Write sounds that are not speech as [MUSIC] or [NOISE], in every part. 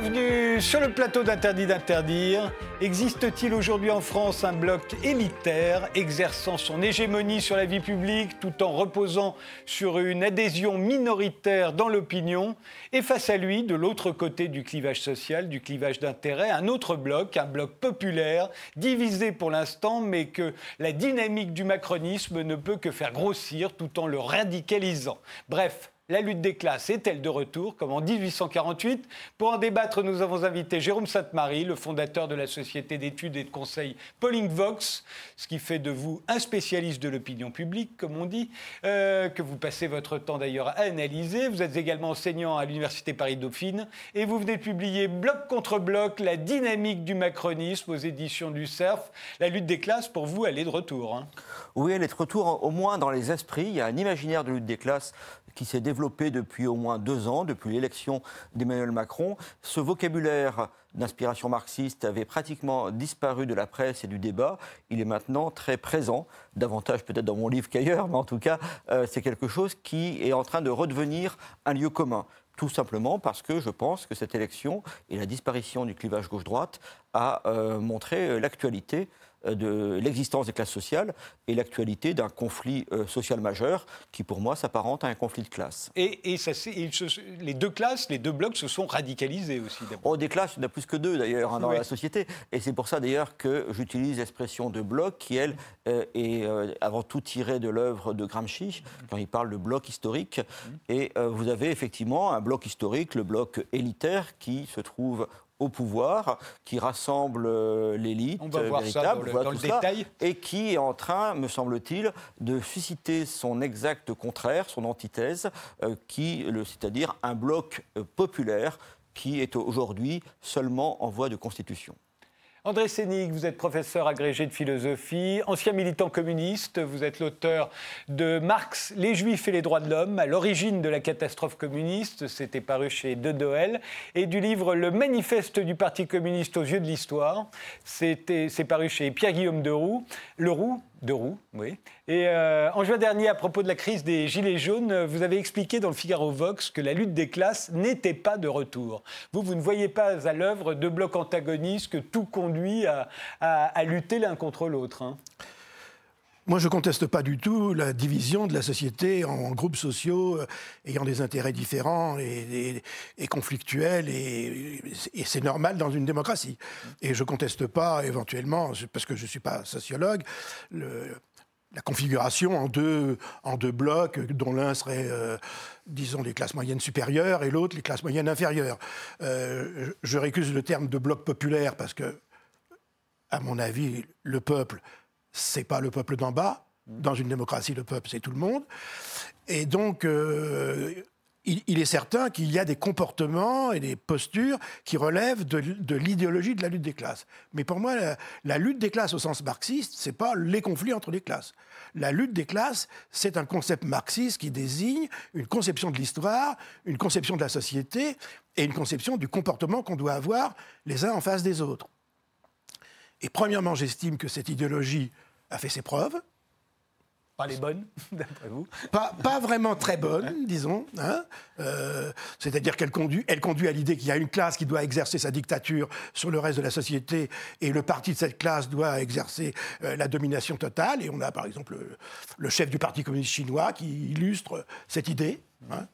Bienvenue sur le plateau d'Interdit d'interdire. Existe-t-il aujourd'hui en France un bloc élitaire exerçant son hégémonie sur la vie publique tout en reposant sur une adhésion minoritaire dans l'opinion? Et face à lui, de l'autre côté du clivage social, du clivage d'intérêt, un autre bloc, un bloc populaire, divisé pour l'instant, mais que la dynamique du macronisme ne peut que faire grossir tout en le radicalisant. Bref, la lutte des classes est-elle de retour, comme en 1848 Pour en débattre, nous avons invité Jérôme Sainte-Marie, le fondateur de la société d'études et de conseil Polling Vox, ce qui fait de vous un spécialiste de l'opinion publique, comme on dit, euh, que vous passez votre temps d'ailleurs à analyser. Vous êtes également enseignant à l'Université Paris-Dauphine et vous venez de publier Bloc contre bloc, la dynamique du macronisme aux éditions du CERF. La lutte des classes, pour vous, elle est de retour. Hein. Oui, elle est de retour au moins dans les esprits. Il y a un imaginaire de lutte des classes qui s'est développé depuis au moins deux ans, depuis l'élection d'Emmanuel Macron. Ce vocabulaire d'inspiration marxiste avait pratiquement disparu de la presse et du débat. Il est maintenant très présent, davantage peut-être dans mon livre qu'ailleurs, mais en tout cas, euh, c'est quelque chose qui est en train de redevenir un lieu commun tout simplement parce que je pense que cette élection et la disparition du clivage gauche-droite a euh, montré euh, l'actualité de l'existence des classes sociales et l'actualité d'un conflit euh, social majeur qui, pour moi, s'apparente à un conflit de classe. Et, ça, les deux classes, les deux blocs se sont radicalisés aussi. Oh, des classes, il y en a plus que deux d'ailleurs hein, dans la société. Et c'est pour ça d'ailleurs que j'utilise l'expression de bloc qui, elle, euh, est avant tout tirée de l'œuvre de Gramsci, quand il parle de bloc historique. Mmh. Et vous avez effectivement un bloc historique, le bloc élitaire, qui se trouve au pouvoir, qui rassemble euh, l'élite véritable, dans le, détail. et qui est en train, me semble-t-il, de susciter son exact contraire, son antithèse, euh, qui, c'est-à-dire un bloc euh, populaire qui est aujourd'hui seulement en voie de constitution. André Sénig, vous êtes professeur agrégé de philosophie, ancien militant communiste, vous êtes l'auteur de Marx, Les Juifs et les droits de l'homme, à l'origine de la catastrophe communiste, c'était paru chez De Doel, et du livre Le manifeste du Parti communiste aux yeux de l'histoire, c'est paru chez Pierre-Guillaume Leroux, De roues, oui. Et euh, en juin dernier, à propos de la crise des Gilets jaunes, vous avez expliqué dans le Figaro Vox que la lutte des classes n'était pas de retour. Vous, vous ne voyez pas à l'œuvre de blocs antagonistes que tout conduit à, lutter l'un contre l'autre. Hein. Moi, je ne conteste pas du tout la division de la société en groupes sociaux euh, ayant des intérêts différents et, conflictuels, et, c'est normal dans une démocratie. Et je ne conteste pas, éventuellement, parce que je ne suis pas sociologue, la configuration en deux, en deux blocs, dont l'un serait, euh, disons, les classes moyennes supérieures et l'autre les classes moyennes inférieures. Euh, je récuse le terme de bloc populaire parce que, à mon avis, le peuple c'est pas le peuple d'en bas. Dans une démocratie, le peuple, c'est tout le monde. Et donc, euh, il, est certain qu'il y a des comportements et des postures qui relèvent de, l'idéologie de la lutte des classes. Mais pour moi, la, lutte des classes au sens marxiste, c'est pas les conflits entre les classes. La lutte des classes, c'est un concept marxiste qui désigne une conception de l'histoire, une conception de la société et une conception du comportement qu'on doit avoir les uns en face des autres. Et premièrement, j'estime que cette idéologie a fait ses preuves. Pas les bonnes, [LAUGHS] d'après vous pas, pas, vraiment très bonnes, disons. Hein. Euh, c'est-à-dire qu'elle conduit, elle conduit à l'idée qu'il y a une classe qui doit exercer sa dictature sur le reste de la société et le parti de cette classe doit exercer euh, la domination totale. Et on a par exemple le, chef du Parti communiste chinois qui illustre cette idée. Hein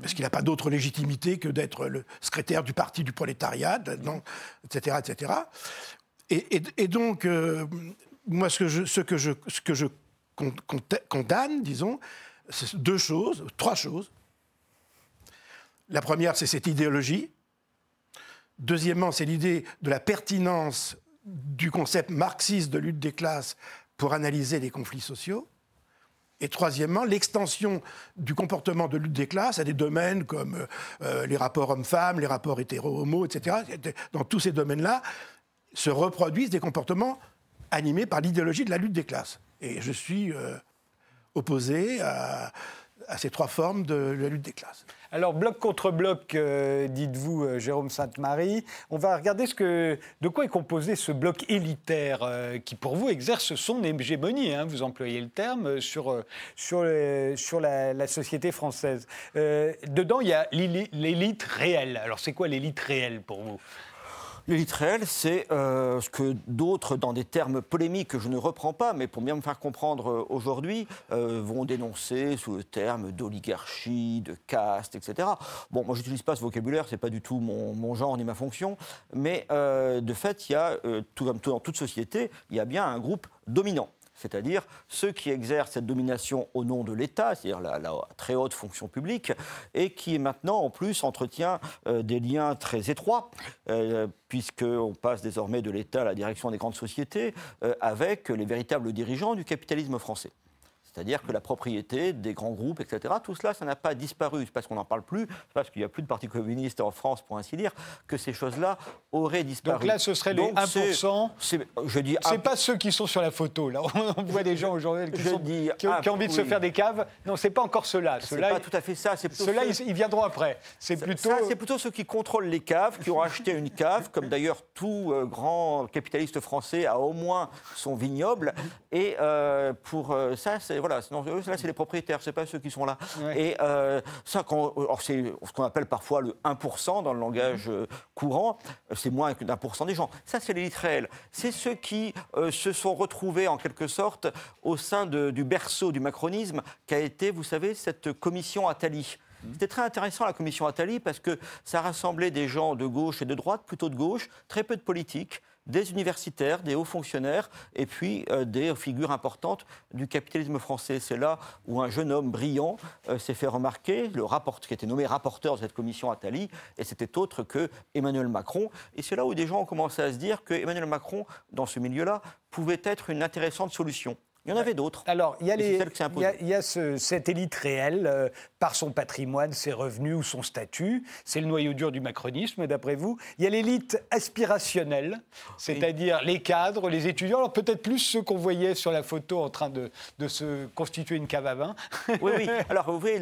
parce qu'il n'a pas d'autre légitimité que d'être le secrétaire du parti du prolétariat, etc., etc. Et, donc, euh, moi, ce que je, condamne, disons, c'est deux choses, trois choses. La première, c'est cette idéologie. Deuxièmement, c'est l'idée de la pertinence du concept marxiste de lutte des classes pour analyser les conflits sociaux. Et troisièmement, l'extension du comportement de lutte des classes à des domaines comme euh, euh, les rapports hommes-femmes, les rapports hétéro-homo, etc. Dans tous ces domaines-là, se reproduisent des comportements animés par l'idéologie de la lutte des classes. Et je suis euh, opposé à, à ces trois formes de la lutte des classes. Alors, bloc contre bloc, euh, dites-vous, euh, Jérôme Sainte-Marie. On va regarder ce que, de quoi est composé ce bloc élitaire euh, qui, pour vous, exerce son hégémonie, hein, vous employez le terme, sur, sur, sur la, la, société française. dedans, il y a l'élite réelle. Alors, c'est quoi l'élite réelle pour vous? L'élite réelle, c'est euh, ce que d'autres, dans des termes polémiques que je ne reprends pas, mais pour bien me faire comprendre euh, aujourd'hui, euh, vont dénoncer sous le terme d'oligarchie, de caste, etc. Bon, moi, je n'utilise pas ce vocabulaire, c'est pas du tout mon, mon, genre ni ma fonction, mais de fait, il y a, tout comme dans toute société, il y a bien un groupe dominant c'est-à-dire ceux qui exercent cette domination au nom de l'État, c'est-à-dire la, très haute fonction publique, et qui maintenant en plus entretient euh, des liens très étroits, euh, puisqu'on passe désormais de l'État à la direction des grandes sociétés, euh, avec les véritables dirigeants du capitalisme français. C'est-à-dire que la propriété des grands groupes, etc., tout cela, ça n'a pas disparu. parce qu'on n'en parle plus, parce qu'il n'y a plus de parti communiste en France, pour ainsi dire, que ces choses-là auraient disparu. Donc là, ce serait les 1%. Je dis. C'est pas ceux qui sont sur la photo. Là, [LAUGHS] on voit des gens aujourd'hui qui, qui, ont envie de se faire des caves. Non, c'est pas encore ceux-là. C'est pas tout à fait ça. Ceux-là, ils, viendront après. C'est plutôt. c'est plutôt ceux qui contrôlent les caves, qui ont acheté une cave, comme d'ailleurs tout euh, grand capitaliste français a au moins son vignoble. Et euh, pour euh, ça, c'est voilà, là, c'est les propriétaires, c'est pas ceux qui sont là. Et euh, ça, c'est ce qu'on appelle parfois le 1% dans le langage euh, courant, c'est moins d'un pour cent des gens. Ça, c'est l'élite réelle. C'est ceux qui euh, se sont retrouvés, en quelque sorte, au sein du berceau du macronisme, qu'a été, vous savez, cette commission Attali. Mmh. C'était très intéressant la commission Attali parce que ça rassemblait des gens de gauche et de droite, plutôt de gauche, très peu de politique, des universitaires, des hauts fonctionnaires et puis euh, des figures importantes du capitalisme français. C'est là où un jeune homme brillant euh, s'est fait remarquer, le rapport, qui était nommé rapporteur de cette commission Attali, et c'était autre que Emmanuel Macron. Et c'est là où des gens ont commencé à se dire que Emmanuel Macron, dans ce milieu-là, pouvait être une intéressante solution. Il y en avait d'autres. Alors, il y a, il y a, cette élite réelle, euh, par son patrimoine, ses revenus ou son statut. C'est le noyau dur du macronisme, d'après vous. Il y a l'élite aspirationnelle, c'est-à-dire les cadres, les étudiants. Alors, peut-être plus ceux qu'on voyait sur la photo en train de, de, se constituer une cave à vin. oui, oui. [LAUGHS] Alors, vous voyez,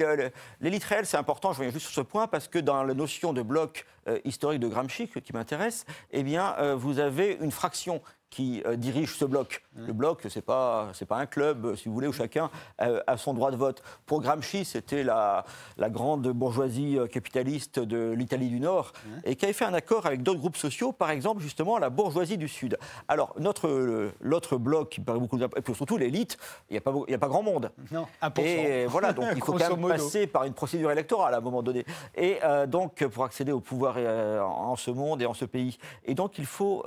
l'élite réelle, c'est important, je reviens juste sur ce point, parce que dans la notion de bloc euh, historique de Gramsci, qui m'intéresse, eh bien, euh, vous avez une fraction qui euh, dirige ce bloc. Le bloc, ce n'est pas, pas un club, si vous voulez, où chacun a son droit de vote. Pour Gramsci, c'était la, la, grande bourgeoisie euh, capitaliste de l'Italie du Nord, et qui avait fait un accord avec d'autres groupes sociaux, par exemple, justement, la bourgeoisie du Sud. Alors, notre, l'autre bloc, qui paraît beaucoup et puis surtout l'élite, il n'y a, pas, a pas grand monde. Non, Et voilà, donc il faut [LAUGHS] quand même passer par une procédure électorale à un moment donné. Et euh, donc, pour accéder au pouvoir en ce monde et en ce pays. Et donc, il faut,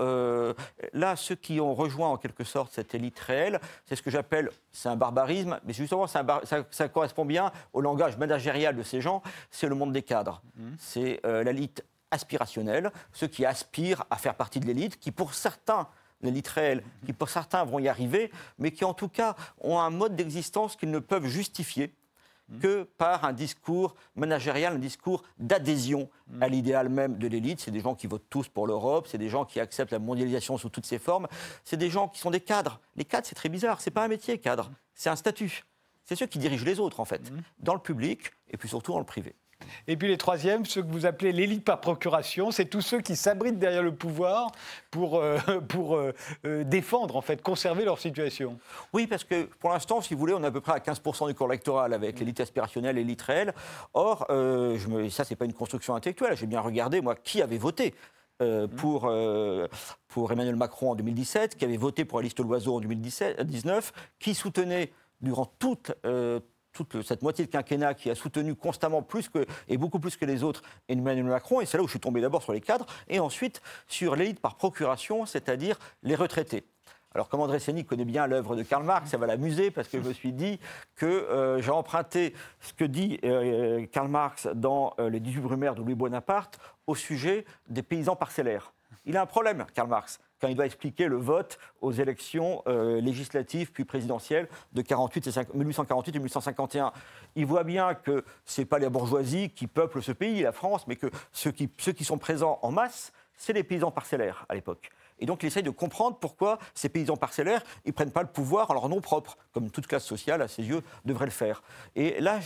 là, ce qui ont rejoint en quelque sorte cette élite réelle, c'est ce que j'appelle, c'est un barbarisme, mais justement ça, ça, correspond bien au langage managérial de ces gens, c'est le monde des cadres. Mmh. C'est euh, l'élite aspirationnelle, ceux qui aspirent à faire partie de l'élite, qui pour certains l'élite réelle, qui pour certains vont y arriver, mais qui en tout cas ont un mode d'existence qu'ils ne peuvent justifier que par un discours managérial, un discours d'adhésion à l'idéal même de l'élite. C'est des gens qui votent tous pour l'Europe, c'est des gens qui acceptent la mondialisation sous toutes ses formes, c'est des gens qui sont des cadres. Les cadres, c'est très bizarre, c'est pas un métier, cadre, c'est un statut. C'est ceux qui dirigent les autres, en fait, mmh. dans le public et puis surtout dans le privé. Et puis les troisièmes, ceux que vous appelez l'élite par procuration, c'est tous ceux qui s'abritent derrière le pouvoir pour, euh, [LAUGHS] pour euh, euh, défendre, en fait, conserver leur situation. Oui, parce que pour l'instant, si vous voulez, on est à peu près à 15% du corps électoral avec l'élite aspirationnelle et l'élite réelle. Or, je me, ça, c'est pas une construction intellectuelle. J'ai bien regardé, moi, qui avait voté. pour, pour Emmanuel Macron en 2017, qui avait voté pour Alice Loiseau en 2019, qui soutenait durant toute, toute cette moitié de quinquennat qui a soutenu constamment plus que, et beaucoup plus que les autres Emmanuel Macron, et c'est là où je suis tombé d'abord sur les cadres, et ensuite sur l'élite par procuration, c'est-à-dire les retraités. Alors, comme André Sénic connaît bien l'œuvre de Karl Marx, ça va l'amuser parce que je me suis dit que euh, j'ai emprunté ce que dit euh, Karl Marx dans euh, Les 18 brumaires de Louis Bonaparte au sujet des paysans parcellaires. Il a un problème, Karl Marx quand il doit expliquer le vote aux élections euh, législatives puis présidentielles de 48 et 1848 et 1851. Il voit bien que ce n'est pas les bourgeoisies qui peuplent ce pays, la France, mais que ceux qui, ceux qui sont présents en masse, c'est les paysans parcellaires à l'époque. Et donc, il essaye de comprendre pourquoi ces paysans parcellaires, ils prennent pas le pouvoir en leur nom propre, comme toute classe sociale, à ses yeux, devrait le faire. Et là,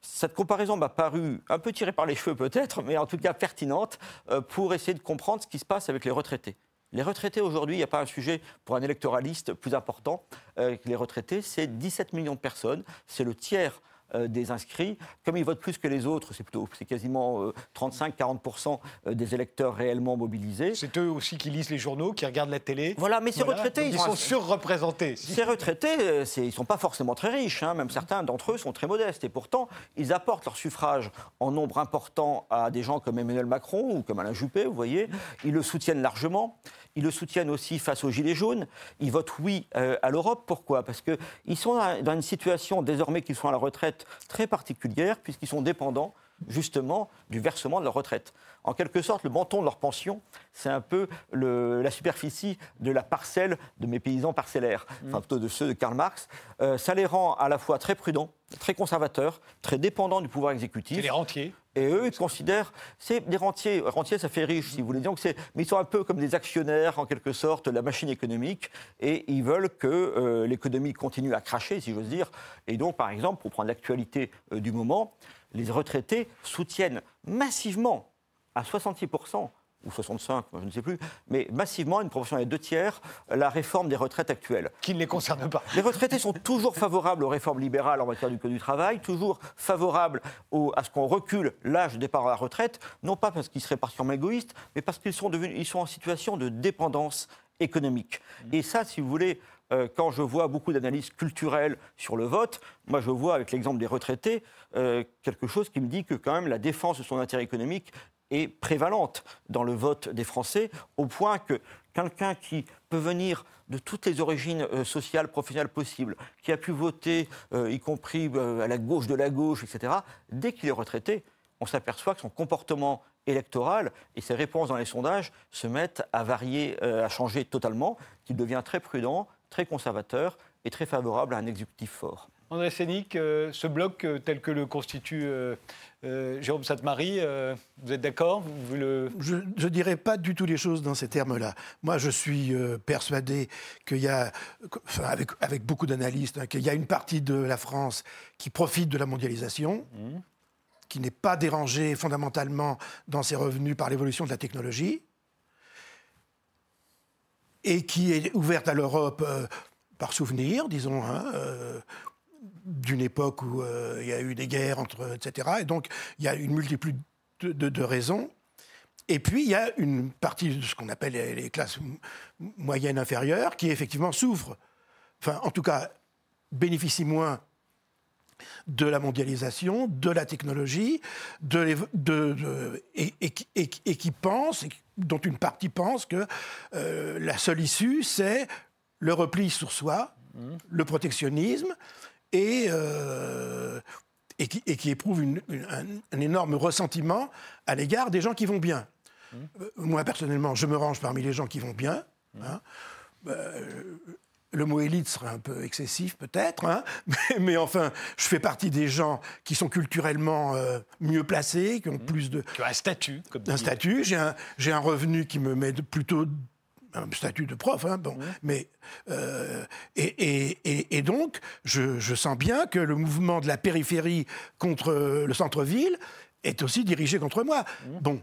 cette comparaison m'a paru un peu tirée par les cheveux peut-être, mais en tout cas pertinente, euh, pour essayer de comprendre ce qui se passe avec les retraités. Les retraités aujourd'hui, il n'y a pas un sujet pour un électoraliste plus important euh, que les retraités. C'est 17 millions de personnes, c'est le tiers euh, des inscrits. Comme ils votent plus que les autres, c'est plutôt, c'est quasiment 35-40% euh, des électeurs réellement mobilisés. C'est eux aussi qui lisent les journaux, qui regardent la télé. Voilà, mais ces retraités, ils, sont surreprésentés. [LAUGHS] Ces retraités, ils ne sont pas forcément très riches, hein. même certains d'entre eux sont très modestes, et pourtant, ils apportent leur suffrage en nombre important à des gens comme Emmanuel Macron ou comme Alain Juppé, vous voyez. Ils le soutiennent largement. Ils le soutiennent aussi face aux Gilets jaunes. Ils votent oui euh, à l'Europe. Pourquoi? Parce qu'ils sont dans une situation, désormais qu'ils sont à la retraite, très particulière, puisqu'ils sont dépendants justement du versement de leur retraite. En quelque sorte, le menton de leur pension, c'est un peu la superficie de la parcelle de mes paysans parcellaires, mmh. enfin plutôt de ceux de Karl Marx. Euh, ça les rend à la fois très prudents, très conservateurs, très dépendants du pouvoir exécutif. C'est les rentiers. Et eux, ils considèrent, c'est des rentiers, rentiers ça fait riche si vous voulez dire, mais ils sont un peu comme des actionnaires en quelque sorte de la machine économique et ils veulent que euh, l'économie continue à cracher, si j'ose dire. Et donc, par exemple, pour prendre l'actualité euh, du moment, les retraités soutiennent massivement, à 66%, ou 65, je ne sais plus, mais massivement, une proportion des deux tiers, la réforme des retraites actuelles. Qui ne les concerne pas. Les retraités sont toujours favorables aux réformes libérales en matière du Code du travail, toujours favorables à ce qu'on recule l'âge de départ à la retraite, non pas parce qu'ils seraient particulièrement égoïstes, mais parce qu'ils sont, devenus, ils sont en situation de dépendance économique. Et ça, si vous voulez, euh, quand je vois beaucoup d'analyses culturelles sur le vote, moi je vois avec l'exemple des retraités euh, quelque chose qui me dit que quand même la défense de son intérêt économique est prévalente dans le vote des Français, au point que quelqu'un qui peut venir de toutes les origines euh, sociales, professionnelles possibles, qui a pu voter, y compris à la gauche de la gauche, etc., dès qu'il est retraité, on s'aperçoit que son comportement électoral et ses réponses dans les sondages se mettent à varier, à changer totalement, qu'il devient très prudent, très conservateur et très favorable à un exécutif fort. André Sénic, ce bloc tel que le constitue euh, Jérôme Sainte-Marie, euh, vous êtes d'accord? Je ne dirais pas du tout les choses dans ces termes-là. Moi, je suis euh, persuadé qu'il y a, avec, beaucoup d'analystes, hein, qu'il y a une partie de la France qui profite de la mondialisation, mmh. qui n'est pas dérangée fondamentalement dans ses revenus par l'évolution de la technologie, et qui est ouverte à l'Europe par souvenir, disons. Hein, d'une époque où euh, il y a eu des guerres, entre, etc. Et donc, il y a une multitude de, raisons. Et puis, il y a une partie de ce qu'on appelle les, classes moyennes inférieures qui, effectivement, souffrent, enfin, en tout cas, bénéficient moins de la mondialisation, de la technologie, de, et, qui pensent, dont une partie pense que euh, la seule issue, c'est le repli sur soi, mmh. le protectionnisme, et, euh, et, qui, et, qui, éprouve un, énorme ressentiment à l'égard des gens qui vont bien. Mmh. Euh, moi, personnellement, je me range parmi les gens qui vont bien. Mmh. Hein. Euh, le mot élite serait un peu excessif peut-être, hein. [LAUGHS] mais, enfin, je fais partie des gens qui sont culturellement mieux placés, qui ont mmh. plus de... Qui ont un statut. Comme un statut. J'ai un, un, revenu qui me met plutôt un statut de prof, hein, bon, mais euh, et, donc je, sens bien que le mouvement de la périphérie contre le centre-ville est aussi dirigé contre moi. Mmh. Bon,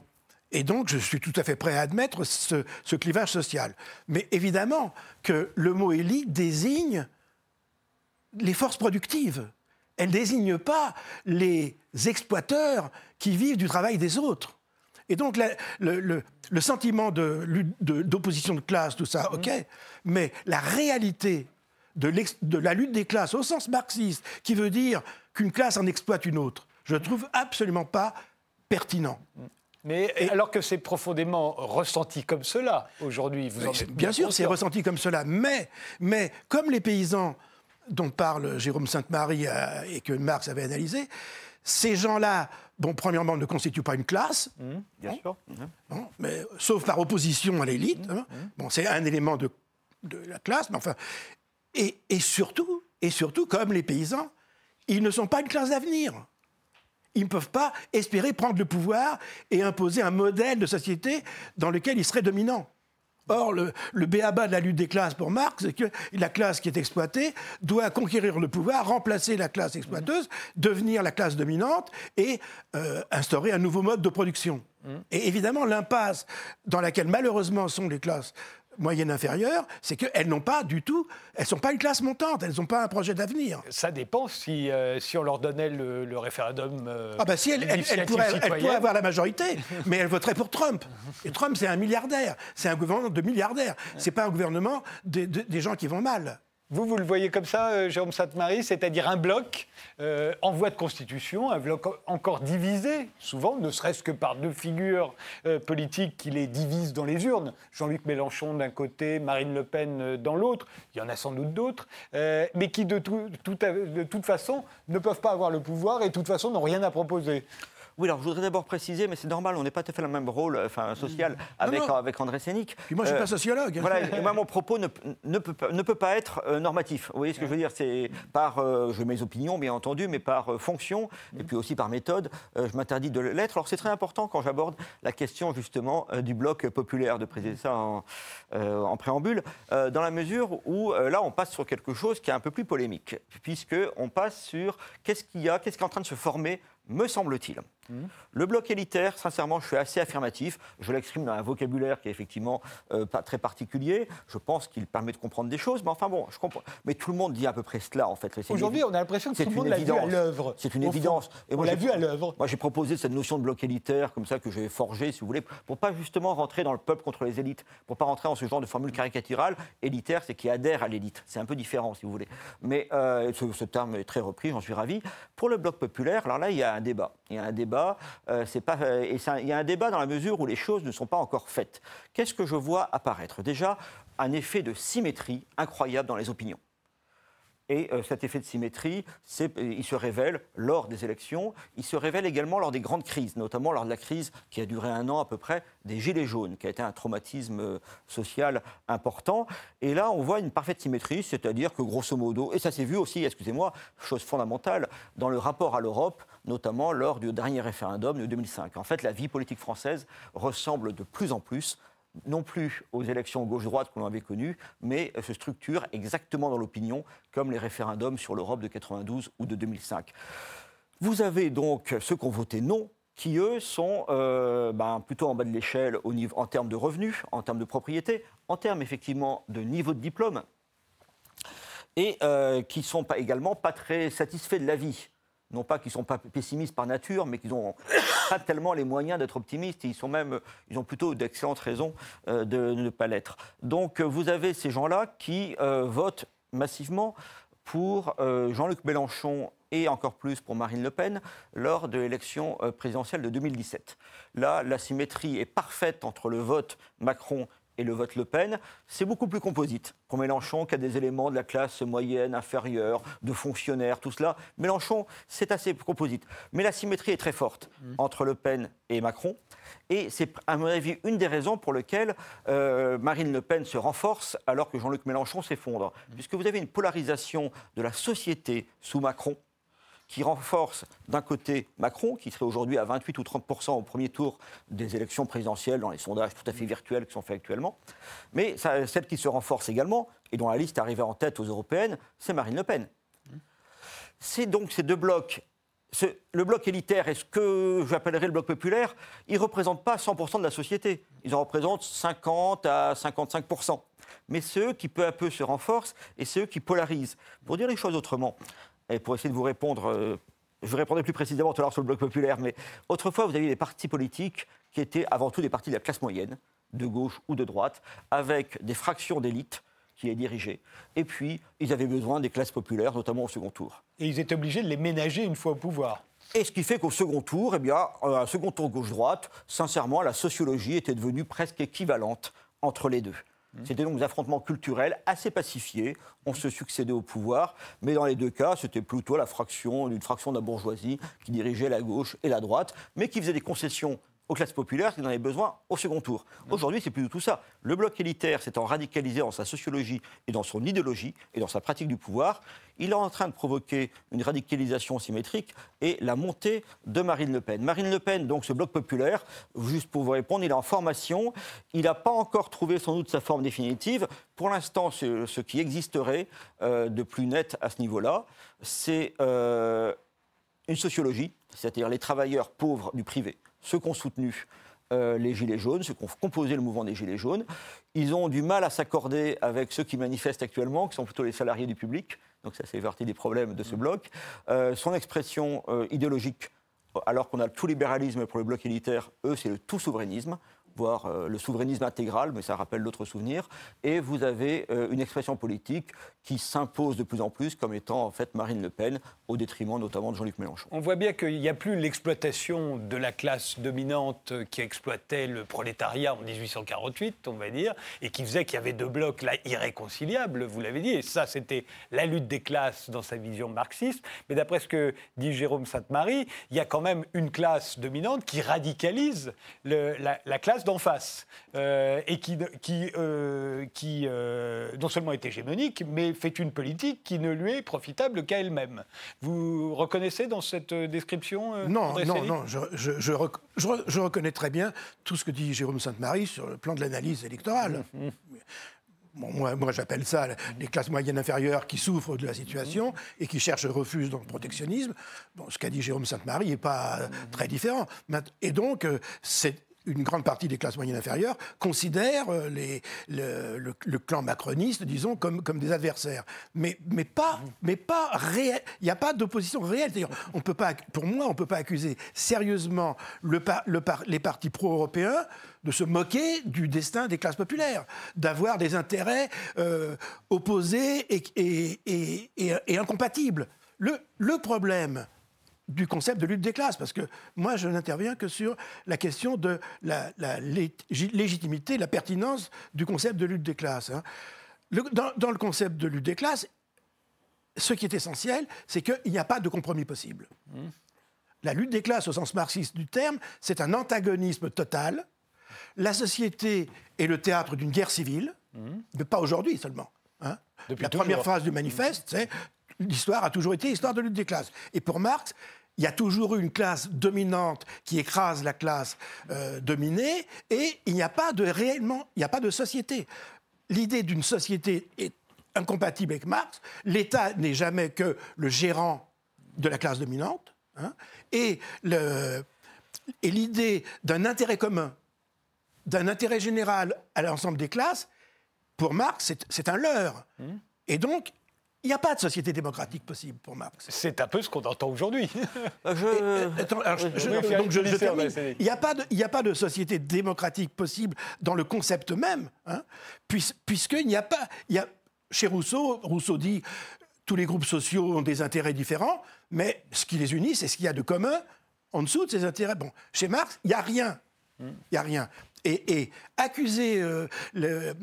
et donc je suis tout à fait prêt à admettre ce, ce, clivage social. Mais évidemment que le mot élite désigne les forces productives. Elle désigne pas les exploiteurs qui vivent du travail des autres. Et donc, le, sentiment d'opposition de, classe, tout ça, OK, mais la réalité de, la lutte des classes au sens marxiste, qui veut dire qu'une classe en exploite une autre, je ne trouve absolument pas pertinent. Mais alors que c'est profondément ressenti comme cela aujourd'hui, vous en êtes bien sûr, c'est ressenti comme cela. Mais, mais comme les paysans dont parle Jérôme Sainte-Marie euh, et que Marx avait analysé, ces gens-là, bon, premièrement, ne constituent pas une classe. Mmh, bien sûr. Mmh. mais, sauf par opposition à l'élite. Mmh, hein. Bon, c'est un élément de, la classe, mais enfin. Et, surtout, et surtout, comme les paysans, ils ne sont pas une classe d'avenir. Ils ne peuvent pas espérer prendre le pouvoir et imposer un modèle de société dans lequel ils seraient dominants. Or, le, le béaba de la lutte des classes pour Marx, c'est que la classe qui est exploitée doit conquérir le pouvoir, remplacer la classe exploiteuse, devenir la classe dominante et euh, instaurer un nouveau mode de production. Et évidemment, l'impasse dans laquelle malheureusement sont les classes moyenne inférieure, c'est qu'elles n'ont pas du tout, elles ne sont pas une classe montante, elles n'ont pas un projet d'avenir. Ça dépend si, euh, si on leur donnait le, le référendum. euh, Ah bah si, elle, elle- pourrait, pourrait avoir la majorité, [LAUGHS] mais elle voterait pour Trump. Et Trump, c'est un milliardaire, c'est un gouvernement de milliardaires, c'est pas un gouvernement des- des gens qui vont mal. Vous, vous le voyez comme ça, euh, Jérôme Sainte-Marie, c'est-à-dire un bloc euh, en voie de constitution, un bloc en- encore divisé, souvent, ne serait-ce que par deux figures euh, politiques qui les divisent dans les urnes. Jean-Luc Mélenchon d'un côté, Marine Le Pen dans l'autre, il y en a sans doute d'autres, mais qui de, de toute façon ne peuvent pas avoir le pouvoir et de toute façon n'ont rien à proposer. Oui, alors je voudrais d'abord préciser, mais c'est normal, on n'est pas tout à fait le même rôle enfin, social avec, non. avec André Sénic. Puis moi, je suis Euh, pas sociologue. Voilà, et moi, mon propos ne, ne peut, pas, ne peut pas être euh, normatif. Vous voyez ce que je veux dire? C'est par, euh, je mets mes opinions, bien entendu, mais par euh, fonction, et puis aussi par méthode, euh, je m'interdis de l'être. Alors, c'est très important quand j'aborde la question, justement, euh, du bloc populaire, de préciser ça en, euh, en préambule, euh, dans la mesure où, euh, là, on passe sur quelque chose qui est un peu plus polémique, puisqu'on passe sur qu'est-ce qu'il y a, qu'est-ce qui est en train de se former, me semble-t-il. Le bloc élitaire, sincèrement, je suis assez affirmatif. Je l'exprime dans un vocabulaire qui est effectivement euh, pas très particulier. Je pense qu'il permet de comprendre des choses, mais enfin bon, je comprends. Mais tout le monde dit à peu près cela, en fait. Aujourd'hui, on a l'impression que c'est tout le monde une l'a vu à évidence. l'œuvre. C'est une évidence. on moi, l'a vu à l'œuvre. Moi, j'ai proposé cette notion de bloc élitaire, comme ça, que j'ai forgé, si vous voulez, pour pas justement rentrer dans le peuple contre les élites, pour pas rentrer dans ce genre de formule caricaturale. Élitaire, c'est qui adhère à l'élite. C'est un peu différent, si vous voulez. Mais euh, ce, ce terme est très repris, j'en suis ravi. Pour le bloc populaire, alors là, il y a un débat. Il y a un débat, euh, euh, il y a un débat dans la mesure où les choses ne sont pas encore faites. Qu'est-ce que je vois apparaître? Déjà, un effet de symétrie incroyable dans les opinions. Et euh, cet effet de symétrie, euh, il se révèle lors des élections, il se révèle également lors des grandes crises, notamment lors de la crise qui a duré un an à peu près des Gilets jaunes, qui a été un traumatisme euh, social important. Et là, on voit une parfaite symétrie, c'est-à-dire que grosso modo, et ça s'est vu aussi, excusez-moi, chose fondamentale, dans le rapport à l'Europe, notamment lors du dernier référendum de 2005. En fait, la vie politique française ressemble de plus en plus non plus aux élections gauche-droite qu'on avait connues, mais euh, se structure exactement dans l'opinion, comme les référendums sur l'Europe de 92 ou de 2005. Vous avez donc ceux qui ont voté non, qui eux sont euh, ben, plutôt en bas de l'échelle en termes de revenus, en termes de propriété, en termes effectivement de niveau de diplôme, et euh, qui sont pas, également pas très satisfaits de la vie. Non pas qu'ils ne sont pas pessimistes par nature, mais qu'ils n'ont [COUGHS] pas tellement les moyens d'être optimistes. Ils, sont même, ils ont plutôt d'excellentes raisons euh, de ne pas l'être. Donc euh, vous avez ces gens-là qui euh, votent massivement pour Jean-Luc Mélenchon et encore plus pour Marine Le Pen lors de l'élection présidentielle de 2017. Là, la symétrie est parfaite entre le vote Macron et le vote Le Pen, c'est beaucoup plus composite. Pour Mélenchon, qui a des éléments de la classe moyenne, inférieure, de fonctionnaires, tout cela, Mélenchon, c'est assez composite. Mais la symétrie est très forte entre Le Pen et Macron. Et c'est, à mon avis, une des raisons pour lesquelles euh, Marine Le Pen se renforce alors que Jean-Luc Mélenchon s'effondre. Puisque vous avez une polarisation de la société sous Macron qui renforce d'un côté Macron, qui serait aujourd'hui à 28 ou 30% au premier tour des élections présidentielles dans les sondages tout à fait virtuels qui sont faits actuellement, mais celle qui se renforce également, et dont la liste arrivait en tête aux européennes, c'est Marine Le Pen. C'est donc ces deux blocs. Le bloc élitaire et ce que j'appellerais le bloc populaire, ils ne représentent pas 100% de la société. Ils en représentent 50 à 55%. Mais ceux qui peu à peu se renforcent et ceux qui polarisent. Pour dire les choses autrement, et pour essayer de vous répondre, euh, je vous répondrai plus précisément tout à l'heure sur le bloc populaire, mais autrefois, vous aviez des partis politiques qui étaient avant tout des partis de la classe moyenne, de gauche ou de droite, avec des fractions d'élite qui les dirigeaient. Et puis, ils avaient besoin des classes populaires, notamment au second tour. Et ils étaient obligés de les ménager une fois au pouvoir. Et ce qui fait qu'au second tour, eh bien, euh, un second tour gauche-droite, sincèrement, la sociologie était devenue presque équivalente entre les deux. C'était donc des affrontements culturels assez pacifiés. On se succédait au pouvoir, mais dans les deux cas, c'était plutôt la fraction, une fraction de la bourgeoisie qui dirigeait la gauche et la droite, mais qui faisait des concessions aux classes populaires qui en avaient besoin au second tour. Aujourd'hui, c'est plus du tout ça. Le bloc élitaire s'étant radicalisé dans sa sociologie et dans son idéologie et dans sa pratique du pouvoir, il est en train de provoquer une radicalisation symétrique et la montée de Marine Le Pen. Marine Le Pen, donc ce bloc populaire, juste pour vous répondre, il est en formation. Il n'a pas encore trouvé sans doute sa forme définitive. Pour l'instant, ce, qui existerait euh, de plus net à ce niveau-là, c'est euh, une sociologie, c'est-à-dire les travailleurs pauvres du privé ceux qui ont soutenu euh, les Gilets jaunes, ceux qui ont composé le mouvement des Gilets jaunes. Ils ont du mal à s'accorder avec ceux qui manifestent actuellement, qui sont plutôt les salariés du public. Donc ça, c'est partie des problèmes de ce mmh. bloc. Euh, son expression euh, idéologique, alors qu'on a le tout libéralisme pour le bloc élitaire, eux, c'est le tout souverainisme voire euh, le souverainisme intégral, mais ça rappelle d'autres souvenirs. Et vous avez euh, une expression politique qui s'impose de plus en plus comme étant en fait Marine Le Pen, au détriment notamment de Jean-Luc Mélenchon. On voit bien qu'il n'y a plus l'exploitation de la classe dominante qui exploitait le prolétariat en 1848, on va dire, et qui faisait qu'il y avait deux blocs là irréconciliables, vous l'avez dit. Et ça, c'était la lutte des classes dans sa vision marxiste. Mais d'après ce que dit Jérôme Sainte-Marie, il y a quand même une classe dominante qui radicalise la classe en face, euh, et qui, qui, euh, qui euh, non seulement est hégémonique, mais fait une politique qui ne lui est profitable qu'à elle-même. Vous reconnaissez dans cette description Non, non, non, je, je, je, reconnais très bien tout ce que dit Jérôme Sainte-Marie sur le plan de l'analyse électorale. Mmh, [LAUGHS] mmh. Bon, moi, moi j'appelle ça les classes moyennes inférieures qui souffrent de la situation et qui cherchent refuge dans le protectionnisme. Bon, ce qu'a dit Jérôme Sainte-Marie n'est pas très différent. Et donc, c'est une grande partie des classes moyennes inférieures considèrent euh, les, le, clan macroniste, disons, comme, comme des adversaires. Mais, mais pas, mais pas réel. Il n'y a pas d'opposition réelle. On peut pas, pour moi, on ne peut pas accuser sérieusement le, le, les partis pro-européens de se moquer du destin des classes populaires, d'avoir des intérêts euh, opposés et, et, et, et incompatibles. Le, le problème, du concept de lutte des classes, parce que moi, je n'interviens que sur la question de la, légitimité, la pertinence du concept de lutte des classes. Hein. dans, le concept de lutte des classes, ce qui est essentiel, c'est qu'il n'y a pas de compromis possible. Mmh. La lutte des classes, au sens marxiste du terme, c'est un antagonisme total. La société est le théâtre d'une guerre civile, mmh. mais pas aujourd'hui seulement. Hein. la première phrase du manifeste, c'est l'histoire a toujours été histoire de lutte des classes. Et pour Marx, il y a toujours eu une classe dominante qui écrase la classe euh, dominée, et il n'y a pas de réellement, il n'y a pas de société. L'idée d'une société est incompatible avec Marx. L'État n'est jamais que le gérant de la classe dominante, hein, et l'idée d'un intérêt commun, d'un intérêt général à l'ensemble des classes, pour Marx, c'est un leurre. Mmh. Et donc, il n'y a pas de société démocratique possible pour Marx. C'est un peu ce qu'on entend aujourd'hui. donc je, Il n'y a, pas de, a pas de société démocratique possible dans le concept même, hein, puisqu'il n'y a pas... Il y a, chez Rousseau, Rousseau dit tous les groupes sociaux ont des intérêts différents, mais ce qui les unit, c'est ce qu'il y a de commun en dessous de ces intérêts. Bon, chez Marx, il n'y a rien. Il n'y a rien. Et, accuser euh, le,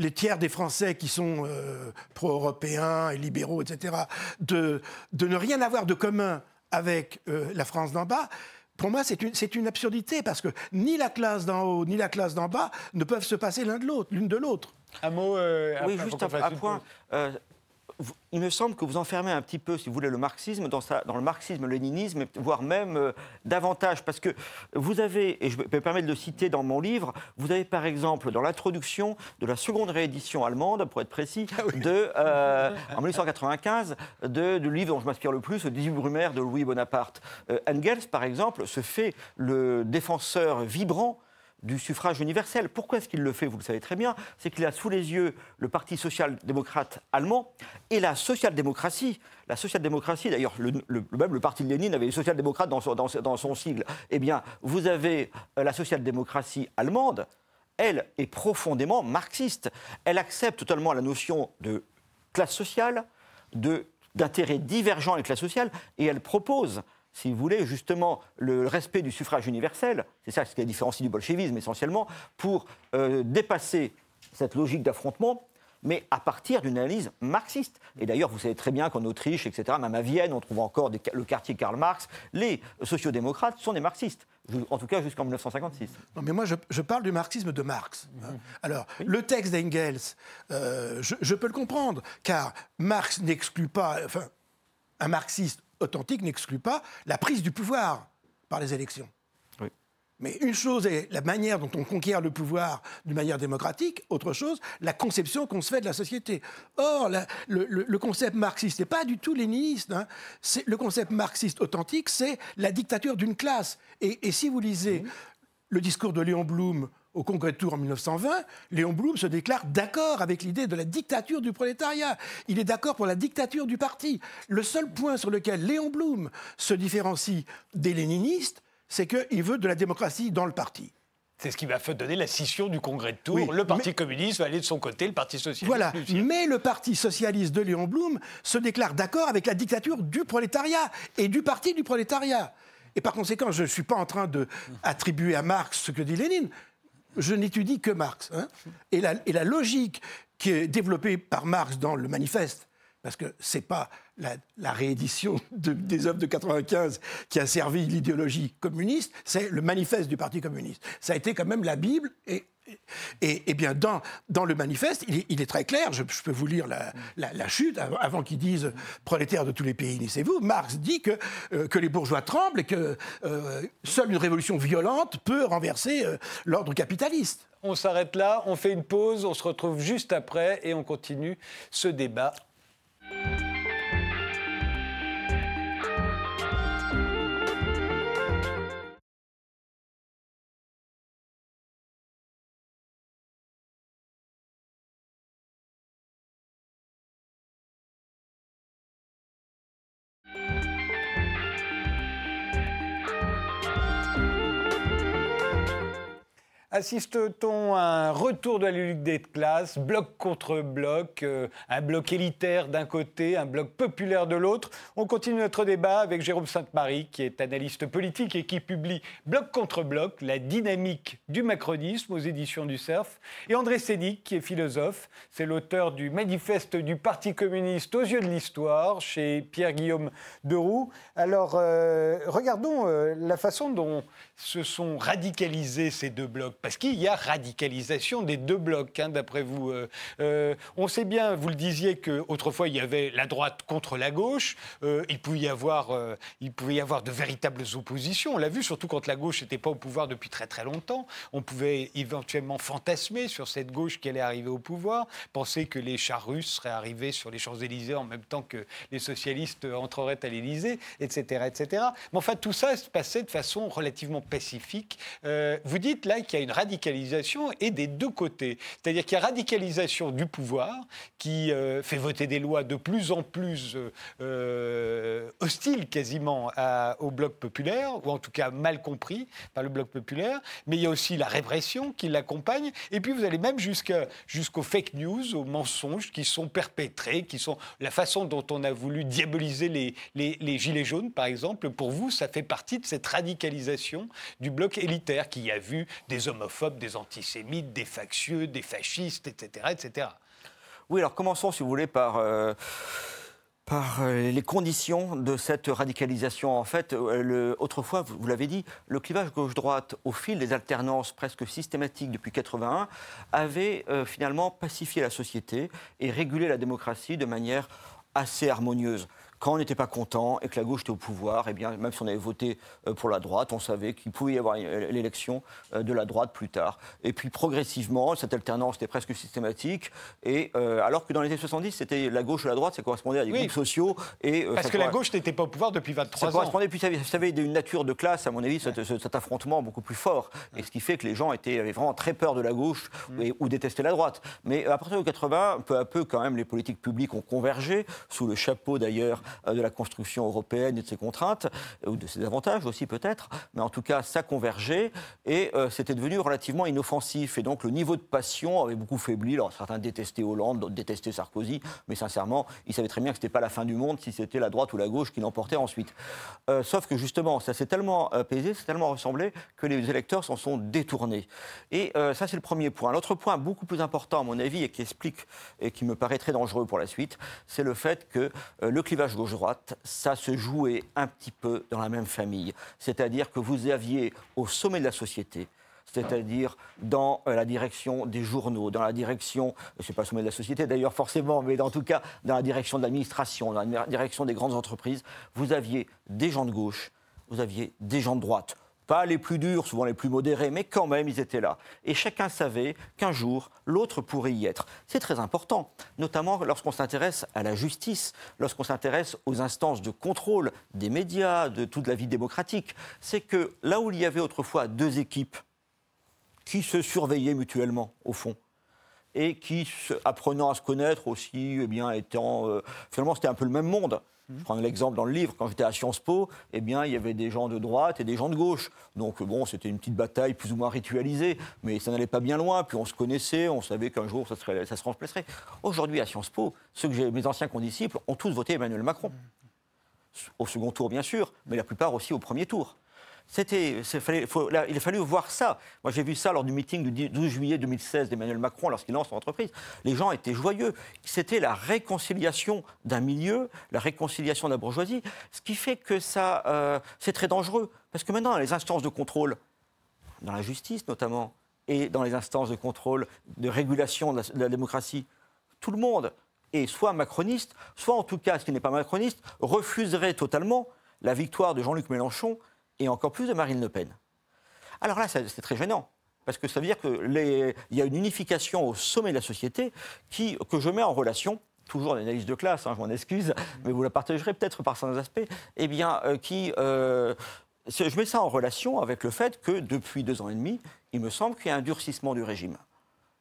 les tiers des Français qui sont euh, pro-européens et libéraux, etc., de, de, ne rien avoir de commun avec euh, la France d'en bas, pour moi, c'est une, une, absurdité, parce que ni la classe d'en haut, ni la classe d'en bas ne peuvent se passer l'un de l'autre, l'une de l'autre. Un mot. Euh, oui, juste un, point il me semble que vous enfermez un petit peu, si vous voulez, le marxisme dans, dans le marxisme-léninisme, voire même euh, davantage, parce que vous avez, et je me permets de le citer dans mon livre, vous avez par exemple dans l'introduction de la seconde réédition allemande, pour être précis, ah de, euh, en 1995, de, du livre dont je m'inspire le plus, 18 Brumaire de Louis Bonaparte. Euh, Engels, par exemple, se fait le défenseur vibrant du suffrage universel. Pourquoi est-ce qu'il le fait Vous le savez très bien. C'est qu'il a sous les yeux le Parti social-démocrate allemand et la social-démocratie. La social-démocratie, d'ailleurs, le, même le Parti de Lénine avait les social-démocrates dans son, dans, son sigle. Eh bien, vous avez euh, la social-démocratie allemande. Elle est profondément marxiste. Elle accepte totalement la notion de classe sociale, d'intérêt divergent avec la classe sociale, et elle propose si vous voulez, justement le respect du suffrage universel, c'est ça ce qui est différencie du bolchevisme essentiellement, pour euh, dépasser cette logique d'affrontement mais à partir d'une analyse marxiste. Et d'ailleurs, vous savez très bien qu'en Autriche, etc., même à Vienne, on trouve encore le quartier Karl Marx, les sociodémocrates sont des marxistes en tout cas jusqu'en 1956. Non, mais moi, je, parle du marxisme de Marx. Hein. Alors, le texte d'Engels, euh, je, peux le comprendre, car Marx n'exclut pas, enfin, un marxiste authentique n'exclut pas la prise du pouvoir par les élections. Mais une chose est la manière dont on conquiert le pouvoir d'une manière démocratique, autre chose, la conception qu'on se fait de la société. Or, le, concept marxiste n'est pas du tout léniniste. Hein. Le concept marxiste authentique, c'est la dictature d'une classe. Et, si vous lisez le discours de Léon Blum au Congrès de Tours en 1920, Léon Blum se déclare d'accord avec l'idée de la dictature du prolétariat. Il est d'accord pour la dictature du parti. Le seul point sur lequel Léon Blum se différencie des léninistes, c'est qu'il veut de la démocratie dans le parti. C'est ce qui va donner la scission du Congrès de Tours. le Parti communiste va aller de son côté, le Parti socialiste. Voilà. Mais le Parti socialiste de Léon Blum se déclare d'accord avec la dictature du prolétariat et du Parti du prolétariat. Et par conséquent, je ne suis pas en train d'attribuer à Marx ce que dit Lénine. Je n'étudie que Marx. Hein. Et, la, et la logique qui est développée par Marx dans le manifeste, parce que ce n'est pas la, réédition des œuvres de 95 qui a servi l'idéologie communiste, c'est le manifeste du Parti communiste. Ça a été quand même la Bible et bien, dans, le manifeste, il est, très clair, je, peux vous lire la, chute, avant, qu'ils disent « prolétaires de tous les pays, unissez-vous », Marx dit que, euh, que les bourgeois tremblent et que euh, seule une révolution violente peut renverser euh, l'ordre capitaliste. On s'arrête là, on fait une pause, on se retrouve juste après et on continue ce débat Thank you. Assiste-t-on à un retour de la lutte des classes, bloc contre bloc, euh, un bloc élitaire d'un côté, un bloc populaire de l'autre? On continue notre débat avec Jérôme Sainte-Marie, qui est analyste politique et qui publie Bloc contre bloc, la dynamique du macronisme aux éditions du CERF, et André Sénic, qui est philosophe, c'est l'auteur du manifeste du Parti communiste aux yeux de l'histoire chez Pierre-Guillaume Deroux. Alors, euh, regardons euh, la façon dont se sont radicalisés ces deux blocs Parce qu'il y a radicalisation des deux blocs, hein, d'après vous. Euh, euh, on sait bien, vous le disiez, qu'autrefois, il y avait la droite contre la gauche. Euh, il, pouvait y avoir, il pouvait y avoir de véritables oppositions. On l'a vu, surtout quand la gauche n'était pas au pouvoir depuis très très longtemps. On pouvait éventuellement fantasmer sur cette gauche qui allait arriver au pouvoir, penser que les chars russes seraient arrivés sur les Champs-Élysées en même temps que les socialistes entreraient à l'Élysée, etc., etc. Mais enfin, tout ça se passait de façon relativement pacifique. Vous dites là qu'il y a une radicalisation et des deux côtés. C'est-à-dire qu'il y a radicalisation du pouvoir qui euh, fait voter des lois de plus en plus euh, hostiles quasiment au bloc populaire, ou en tout cas mal compris par le bloc populaire. Mais il y a aussi la répression qui l'accompagne. Et puis vous allez même jusqu'aux fake news, aux mensonges qui sont perpétrés, qui sont la façon dont on a voulu diaboliser les, gilets jaunes, par exemple. Pour vous, ça fait partie de cette radicalisation du bloc élitaire qui a vu des homophobes, des antisémites, des factieux, des fascistes, etc. etc. Oui, alors commençons, si vous voulez, par... Euh, par euh, les conditions de cette radicalisation. En fait, euh, autrefois, vous, l'avez dit, le clivage gauche-droite, au fil des alternances presque systématiques depuis 81, avait finalement pacifié la société et régulé la démocratie de manière assez harmonieuse quand on n'était pas content et que la gauche était au pouvoir, et eh bien, même si on avait voté euh, pour la droite, on savait qu'il pouvait y avoir euh, l'élection euh, de la droite plus tard. Et puis progressivement, cette alternance était presque systématique. Et alors que dans les années 70, c'était la gauche ou la droite, ça correspondait à des groupes sociaux. Et, Parce que la gauche n'était pas au pouvoir depuis 23 ça Correspondait, puis ça avait, une nature de classe, à mon avis, cet, affrontement beaucoup plus fort. Et ce qui fait que les gens étaient, avaient vraiment très peur de la gauche mm. ou détestaient la droite. Mais à partir de 80, peu à peu, quand même, les politiques publiques ont convergé, sous le chapeau d'ailleurs de la construction européenne et de ses contraintes, ou de ses avantages aussi peut-être, mais en tout cas, ça convergeait et c'était devenu relativement inoffensif. Et donc le niveau de passion avait beaucoup faibli. Alors certains détestaient Hollande, d'autres détestaient Sarkozy, mais sincèrement, ils savaient très bien que ce n'était pas la fin du monde si c'était la droite ou la gauche qui l'emportait ensuite. sauf que justement, ça s'est tellement apaisé, c'est tellement ressemblé que les électeurs s'en sont détournés. Et ça, c'est le premier point. L'autre point, beaucoup plus important à mon avis, et qui explique et qui me paraît très dangereux pour la suite, c'est le fait que euh, le clivage gauche-droite, ça se jouait un petit peu dans la même famille. C'est-à-dire que vous aviez au sommet de la société, c'est-à-dire dans euh, la direction des journaux, dans la direction, je sais pas le sommet de la société d'ailleurs forcément, mais en tout cas dans la direction de l'administration, dans la direction des grandes entreprises, vous aviez des gens de gauche, vous aviez des gens de droite. Pas les plus durs, souvent les plus modérés, mais quand même, ils étaient là. Et chacun savait qu'un jour, l'autre pourrait y être. C'est très important, notamment lorsqu'on s'intéresse à la justice, lorsqu'on s'intéresse aux instances de contrôle des médias, de toute la vie démocratique. C'est que là où il y avait autrefois deux équipes qui se surveillaient mutuellement, au fond, et qui, apprenant à se connaître aussi, eh bien, étant. Euh, finalement, c'était un peu le même monde. Je prends l'exemple dans le livre, quand j'étais à Sciences Po, eh bien, il y avait des gens de droite et des gens de gauche. Donc, bon, c'était une petite bataille plus ou moins ritualisée, mais ça n'allait pas bien loin. Puis on se connaissait, on savait qu'un jour, ça, se remplacerait. Aujourd'hui, à Sciences Po, ceux que mes anciens condisciples ont tous voté Emmanuel Macron. Au second tour, bien sûr, mais la plupart aussi au premier tour. C'était, il a fallu voir ça. Moi, j'ai vu ça lors du meeting du 12 juillet 2016 d'Emmanuel Macron lorsqu'il lance son entreprise. Les gens étaient joyeux. C'était la réconciliation d'un milieu, la réconciliation de la bourgeoisie, ce qui fait que ça, euh, c'est très dangereux. Parce que maintenant, les instances de contrôle, dans la justice notamment, et dans les instances de contrôle, de régulation de la démocratie, tout le monde est soit macroniste, soit en tout cas, ce qui n'est pas macroniste, refuserait totalement la victoire de Jean-Luc Mélenchon et encore plus de Marine Le Pen. Alors là, c'est très gênant. Parce que ça veut dire qu'il y a une unification au sommet de la société que je mets en relation, toujours l'analyse de classe, hein, je m'en excuse, mais vous la partagerez peut-être par certains aspects, eh bien, euh, euh, je mets ça en relation avec le fait que depuis deux ans et demi, il me semble qu'il y a un durcissement du régime.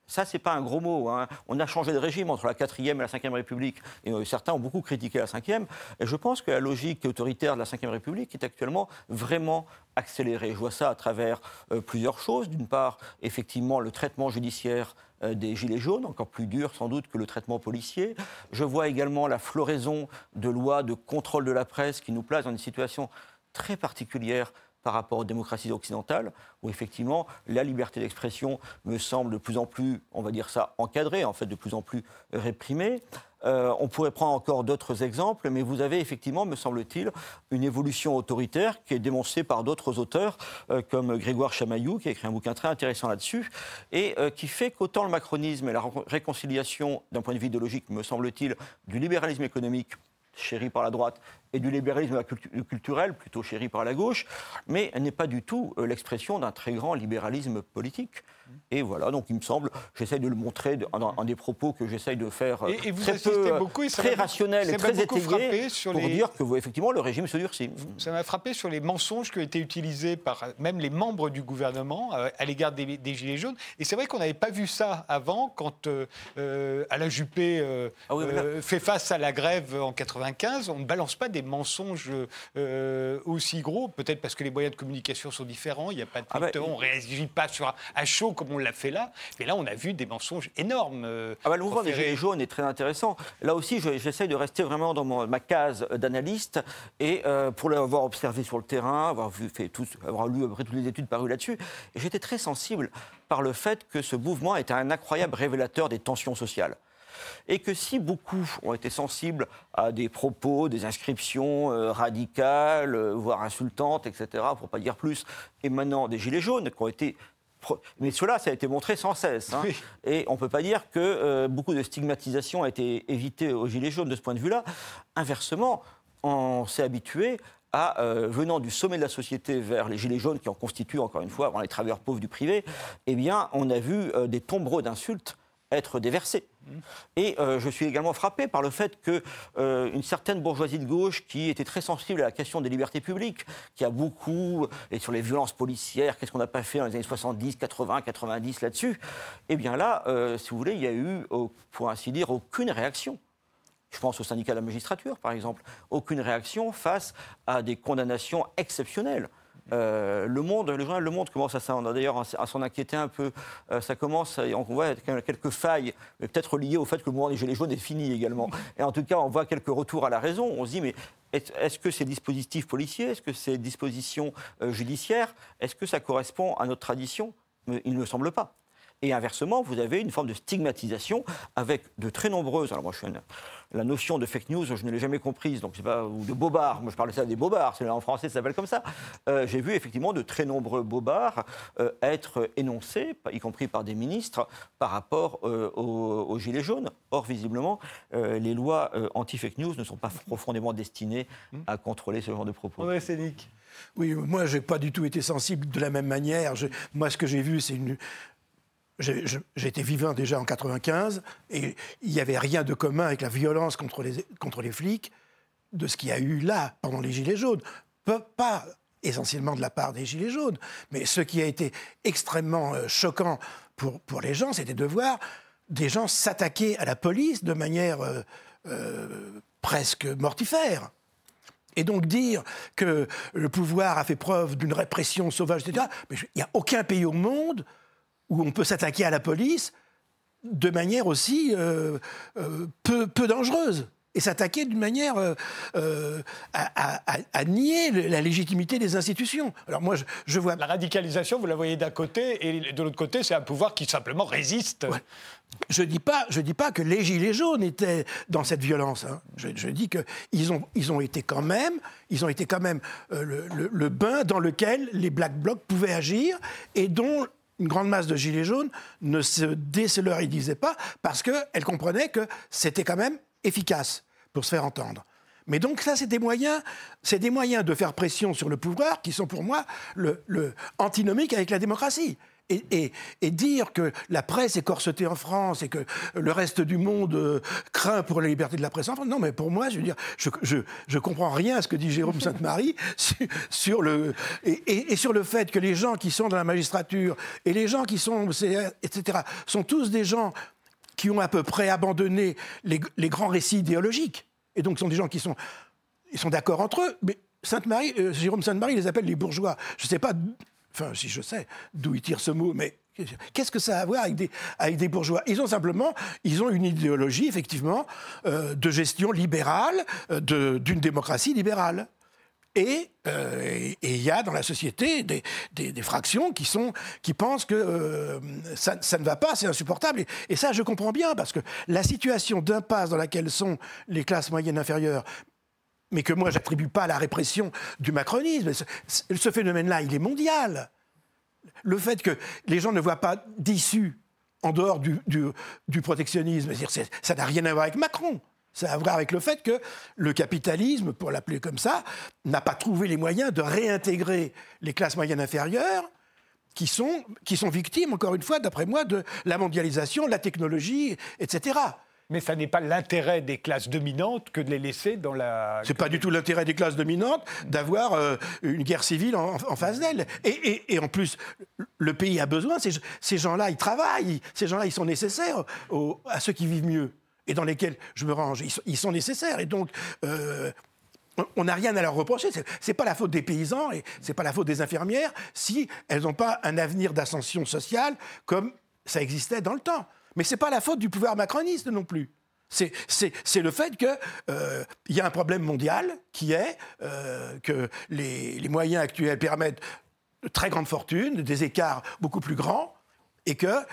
Ça, c'est pas un gros mot. Hein. On a changé de régime entre la 4e et la 5e République. Et euh, certains ont beaucoup critiqué la 5e. Et je pense que la logique autoritaire de la 5e République est actuellement vraiment accélérée. Je vois ça à travers euh, plusieurs choses. D'une part, effectivement, le traitement judiciaire euh, des Gilets jaunes, encore plus dur sans doute que le traitement policier. Je vois également la floraison de lois de contrôle de la presse qui nous place dans une situation très particulière par rapport aux démocraties occidentales, où effectivement la liberté d'expression me semble de plus en plus, on va dire ça, encadrée, en fait de plus en plus réprimée. Euh, on pourrait prendre encore d'autres exemples, mais vous avez effectivement, me semble-t-il, une évolution autoritaire qui est démontrée par d'autres auteurs, euh, comme Grégoire Chamaillou, qui a écrit un bouquin très intéressant là-dessus, et euh, qui fait qu'autant le macronisme et la réconciliation, d'un point de vue idéologique, me semble-t-il, du libéralisme économique chéri par la droite, et du libéralisme culturel, plutôt chéri par la gauche, mais n'est pas du tout euh, l'expression d'un très grand libéralisme politique. Et voilà, donc il me semble, j'essaye de le montrer en, des propos que j'essaye de faire et, vous très, peu, beaucoup, et très rationnel et très étayé pour dire que effectivement le régime se durcit. Ça m'a frappé sur les mensonges qui ont été utilisés par même les membres du gouvernement euh, à l'égard des, Gilets jaunes. Et c'est vrai qu'on n'avait pas vu ça avant quand euh, Alain Juppé ah fait face à la grève en 95. On ne balance pas des mensonges aussi gros, peut-être parce que les moyens de communication sont différents, il n'y a pas de ah bah, on ne réagit pas sur, à chaud comme on l'a fait là. Mais là, on a vu des mensonges énormes. Euh, ah bah, le mouvement des Gilets jaunes est très intéressant. Là aussi, j'essaye de rester vraiment dans ma case d'analyste et euh, pour l'avoir observé sur le terrain, avoir, vu, fait tout, avoir lu après toutes les études parues là-dessus, j'étais très sensible par le fait que ce mouvement était un incroyable révélateur des tensions sociales et que si beaucoup ont été sensibles à des propos, des inscriptions euh, radicales, voire insultantes, etc., pour ne pas dire plus, émanant des Gilets jaunes, qui ont été mais cela, ça a été montré sans cesse. Hein. Et on ne peut pas dire que euh, beaucoup de stigmatisation a été évitée aux Gilets jaunes de ce point de vue-là. Inversement, on s'est habitué à, euh, venant du sommet de la société vers les Gilets jaunes, qui en constituent, encore une fois, avant les travailleurs pauvres du privé, eh bien, on a vu euh, des tombereaux d'insultes être déversés. Et euh, je suis également frappé par le fait qu'une euh, certaine bourgeoisie de gauche qui était très sensible à la question des libertés publiques, qui a beaucoup, et sur les violences policières, qu'est-ce qu'on n'a pas fait dans les années 70, 80, 90 là-dessus, eh bien là, euh, si vous voulez, il y a eu, pour ainsi dire, aucune réaction. Je pense au syndicat de la magistrature, par exemple. Aucune réaction face à des condamnations exceptionnelles. Euh, le monde, le journal Le Monde commence à, d'ailleurs à s'en inquiéter un peu. Euh, ça commence, on voit quelques failles, peut-être liées au fait que le mouvement des Gilets jaunes est fini également. Et en tout cas, on voit quelques retours à la raison. On se dit, mais est-ce que ces dispositifs policiers, est-ce que ces dispositions euh, judiciaires, est-ce que ça correspond à notre tradition? Il ne me semble pas. Et inversement, vous avez une forme de stigmatisation avec de très nombreuses. Alors moi, je suis la notion de fake news, je ne l'ai jamais comprise, donc c'est pas ou de bobards. Moi, je parlais ça des bobards. C'est en français, ça s'appelle comme ça. Euh, j'ai vu effectivement de très nombreux bobards euh, être énoncés, y compris par des ministres, par rapport euh, aux, gilets jaunes. Or, visiblement, les lois anti-fake news ne sont pas profondément destinées à contrôler ce genre de propos. Oui, c'est Nick. Oui, moi, je n'ai pas du tout été sensible de la même manière. moi, ce que j'ai vu, c'est une, J'étais vivant déjà en 95 et il n'y avait rien de commun avec la violence contre les, contre les flics de ce qu'il y a eu là pendant les Gilets jaunes. Pas essentiellement de la part des Gilets jaunes, mais ce qui a été extrêmement euh, choquant pour, pour les gens, c'était de voir des gens s'attaquer à la police de manière euh, euh, presque mortifère. Et donc dire que le pouvoir a fait preuve d'une répression sauvage, etc., mais il n'y a aucun pays au monde où on peut s'attaquer à la police de manière aussi euh, euh, peu, peu, dangereuse et s'attaquer d'une manière euh, à, nier la légitimité des institutions. Alors moi, je, vois... La radicalisation, vous la voyez d'un côté, et de l'autre côté, c'est un pouvoir qui simplement résiste. Je ne dis, pas, je dis pas que les Gilets jaunes étaient dans cette violence. Hein. Je, je, dis qu'ils ont, ils ont été quand même, ils ont été quand même le, le, bain dans lequel les Black Blocs pouvaient agir et dont une grande masse de gilets jaunes ne se désolidarisait pas parce qu'elle comprenait que c'était quand même efficace pour se faire entendre. Mais donc ça, c'est des moyens, c'est des moyens de faire pression sur le pouvoir qui sont pour moi le, le antinomique avec la démocratie et, dire que la presse est corsetée en France et que le reste du monde euh, craint pour la liberté de la presse en France. Non, mais pour moi, je veux dire, je, je, comprends rien à ce que dit Jérôme Sainte-Marie [LAUGHS] sur, le et, sur le fait que les gens qui sont dans la magistrature et les gens qui sont etc. sont tous des gens qui ont à peu près abandonné les, grands récits idéologiques et donc sont des gens qui sont ils sont d'accord entre eux, mais Sainte-Marie, euh, Jérôme Sainte-Marie les appelle les bourgeois. Je ne sais pas Enfin, si je sais d'où il tire ce mot, mais Qu'est-ce que ça a à voir avec des, avec des, bourgeois? Ils ont simplement, une idéologie, effectivement, euh, de gestion libérale, euh, d'une démocratie libérale. Euh, et il y a dans la société des, fractions qui, pensent que ça, ne va pas, c'est insupportable. Et, ça, je comprends bien, parce que la situation d'impasse dans laquelle sont les classes moyennes inférieures, mais que moi, j'attribue pas à la répression du macronisme. Ce, phénomène-là, il est mondial. Le fait que les gens ne voient pas d'issue en dehors du, du, protectionnisme, ça n'a rien à voir avec Macron. Ça a à voir avec le fait que le capitalisme, pour l'appeler comme ça, n'a pas trouvé les moyens de réintégrer les classes moyennes inférieures qui sont, qui sont victimes, encore une fois, d'après moi, de la mondialisation, la technologie, etc. Mais ça n'est pas l'intérêt des classes dominantes que de les laisser dans la. C'est pas du tout l'intérêt des classes dominantes d'avoir euh, une guerre civile en, face d'elles. Et, en plus, le pays a besoin. Ces, gens-là, ils travaillent. Ces gens-là, ils sont nécessaires à ceux qui vivent mieux et dans lesquels je me range. Ils sont, nécessaires. Et donc. Euh, on n'a rien à leur reprocher. C'est pas la faute des paysans et c'est pas la faute des infirmières si elles n'ont pas un avenir d'ascension sociale comme ça existait dans le temps. Mais ce n'est pas la faute du pouvoir macroniste non plus. C'est le fait qu'il euh, y a un problème mondial qui est euh, que les, moyens actuels permettent de très grandes fortunes, des écarts beaucoup plus grands, et qu'il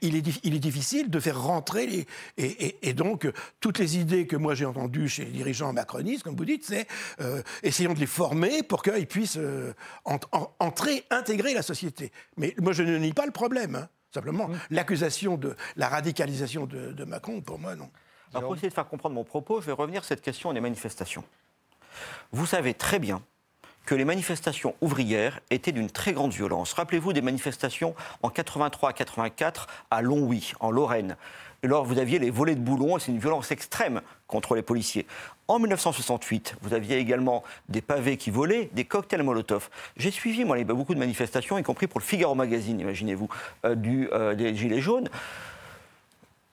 il est, est, difficile de faire rentrer les... Et, donc, toutes les idées que moi j'ai entendues chez les dirigeants macronistes, comme vous dites, c'est euh, essayons de les former pour qu'ils puissent entrer, intégrer la société. Mais moi, je ne nie pas le problème. Hein. Simplement, l'accusation de la radicalisation de, Macron, pour moi, non. Alors, pour essayer de faire comprendre mon propos, je vais revenir sur cette question des manifestations. Vous savez très bien que les manifestations ouvrières étaient d'une très grande violence. Rappelez-vous des manifestations en 83-84 à Longwy, en Lorraine. Alors, vous aviez les volets de boulons, et c'est une violence extrême contre les policiers. En 1968, vous aviez également des pavés qui volaient, des cocktails Molotov. J'ai suivi, moi, beaucoup de manifestations, y compris pour le Figaro Magazine, imaginez-vous, euh, euh, des Gilets jaunes.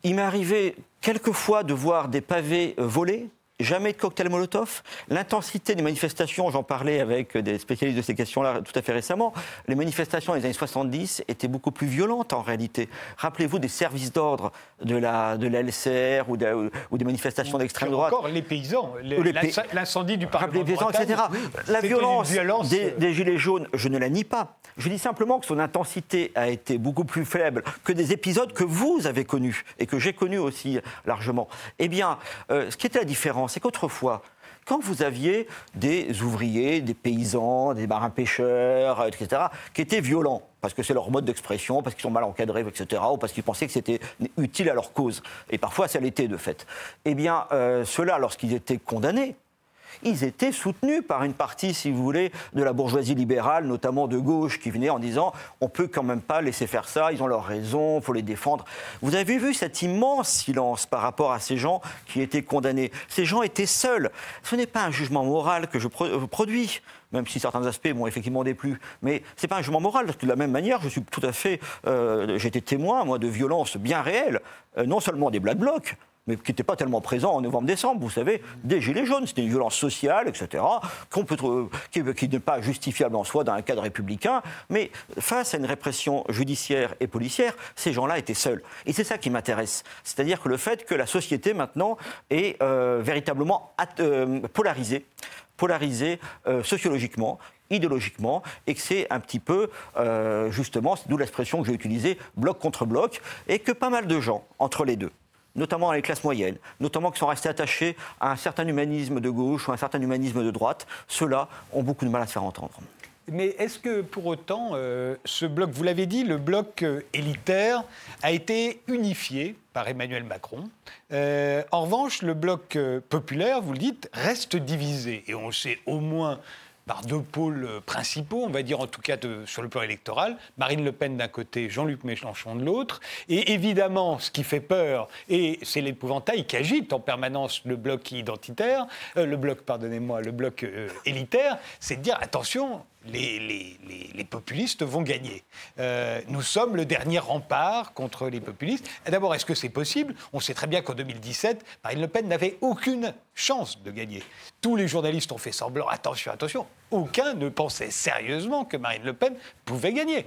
Il m'est arrivé quelquefois de voir des pavés euh, volés jamais de cocktail Molotov. L'intensité des manifestations, j'en parlais avec des spécialistes de ces questions-là tout à fait récemment, les manifestations des années 70 étaient beaucoup plus violentes en réalité. Rappelez-vous des services d'ordre de la, de la LCR ou, ou des manifestations d'extrême droite. Encore les paysans, l'incendie du Parlement les paysans, etc. la violence, des, des, Gilets jaunes, je ne la nie pas. Je dis simplement que son intensité a été beaucoup plus faible que des épisodes que vous avez connus et que j'ai connus aussi largement. Eh bien, euh, ce qui était la différence, c'est qu'autrefois, quand vous aviez des ouvriers, des paysans, des marins-pêcheurs, etc., qui étaient violents, parce que c'est leur mode d'expression, parce qu'ils sont mal encadrés, etc., ou parce qu'ils pensaient que c'était utile à leur cause, et parfois ça l'était de fait, eh bien, euh, ceux-là, lorsqu'ils étaient condamnés, ils étaient soutenus par une partie, si vous voulez, de la bourgeoisie libérale, notamment de gauche, qui venait en disant on peut quand même pas laisser faire ça, ils ont leurs raisons, il faut les défendre. Vous avez vu cet immense silence par rapport à ces gens qui étaient condamnés. Ces gens étaient seuls. Ce n'est pas un jugement moral que je euh, produis même si certains aspects m'ont effectivement déplu. Mais ce n'est pas un jugement moral, parce que de la même manière, je suis tout à fait. Euh, J'étais témoin, moi, de violences bien réelles, euh, non seulement des Black Blocs, mais qui n'était pas tellement présent en novembre-décembre, vous savez, des Gilets jaunes. C'était une violence sociale, etc., peut, qui, qui n'est pas justifiable en soi dans un cadre républicain. Mais face à une répression judiciaire et policière, ces gens-là étaient seuls. Et c'est ça qui m'intéresse. C'est-à-dire que le fait que la société maintenant est euh, véritablement euh, polarisée polarisée euh, sociologiquement, idéologiquement, et que c'est un petit peu, justement, d'où l'expression que j'ai utilisée, bloc contre bloc, et que pas mal de gens, entre les deux, notamment les classes moyennes, notamment qui sont restés attachés à un certain humanisme de gauche ou un certain humanisme de droite, ceux-là ont beaucoup de mal à se faire entendre. Mais est-ce que pour autant, euh, ce bloc, vous l'avez dit, le bloc euh, élitaire a été unifié par Emmanuel Macron? Euh, en revanche, le bloc populaire, vous le dites, reste divisé. Et on sait au moins par deux pôles euh, principaux, on va dire en tout cas sur le plan électoral. Marine Le Pen d'un côté, Jean-Luc Mélenchon de l'autre. Et évidemment, ce qui fait peur, et c'est l'épouvantail qui agite en permanence le bloc identitaire, euh, le bloc, pardonnez-moi, le bloc euh, élitaire, c'est de dire attention, les, populistes vont gagner. Euh, nous sommes le dernier rempart contre les populistes. D'abord, est-ce que c'est possible? On sait très bien qu'en 2017, Marine Le Pen n'avait aucune chance de gagner. Tous les journalistes ont fait semblant, attention, attention, aucun ne pensait sérieusement que Marine Le Pen pouvait gagner.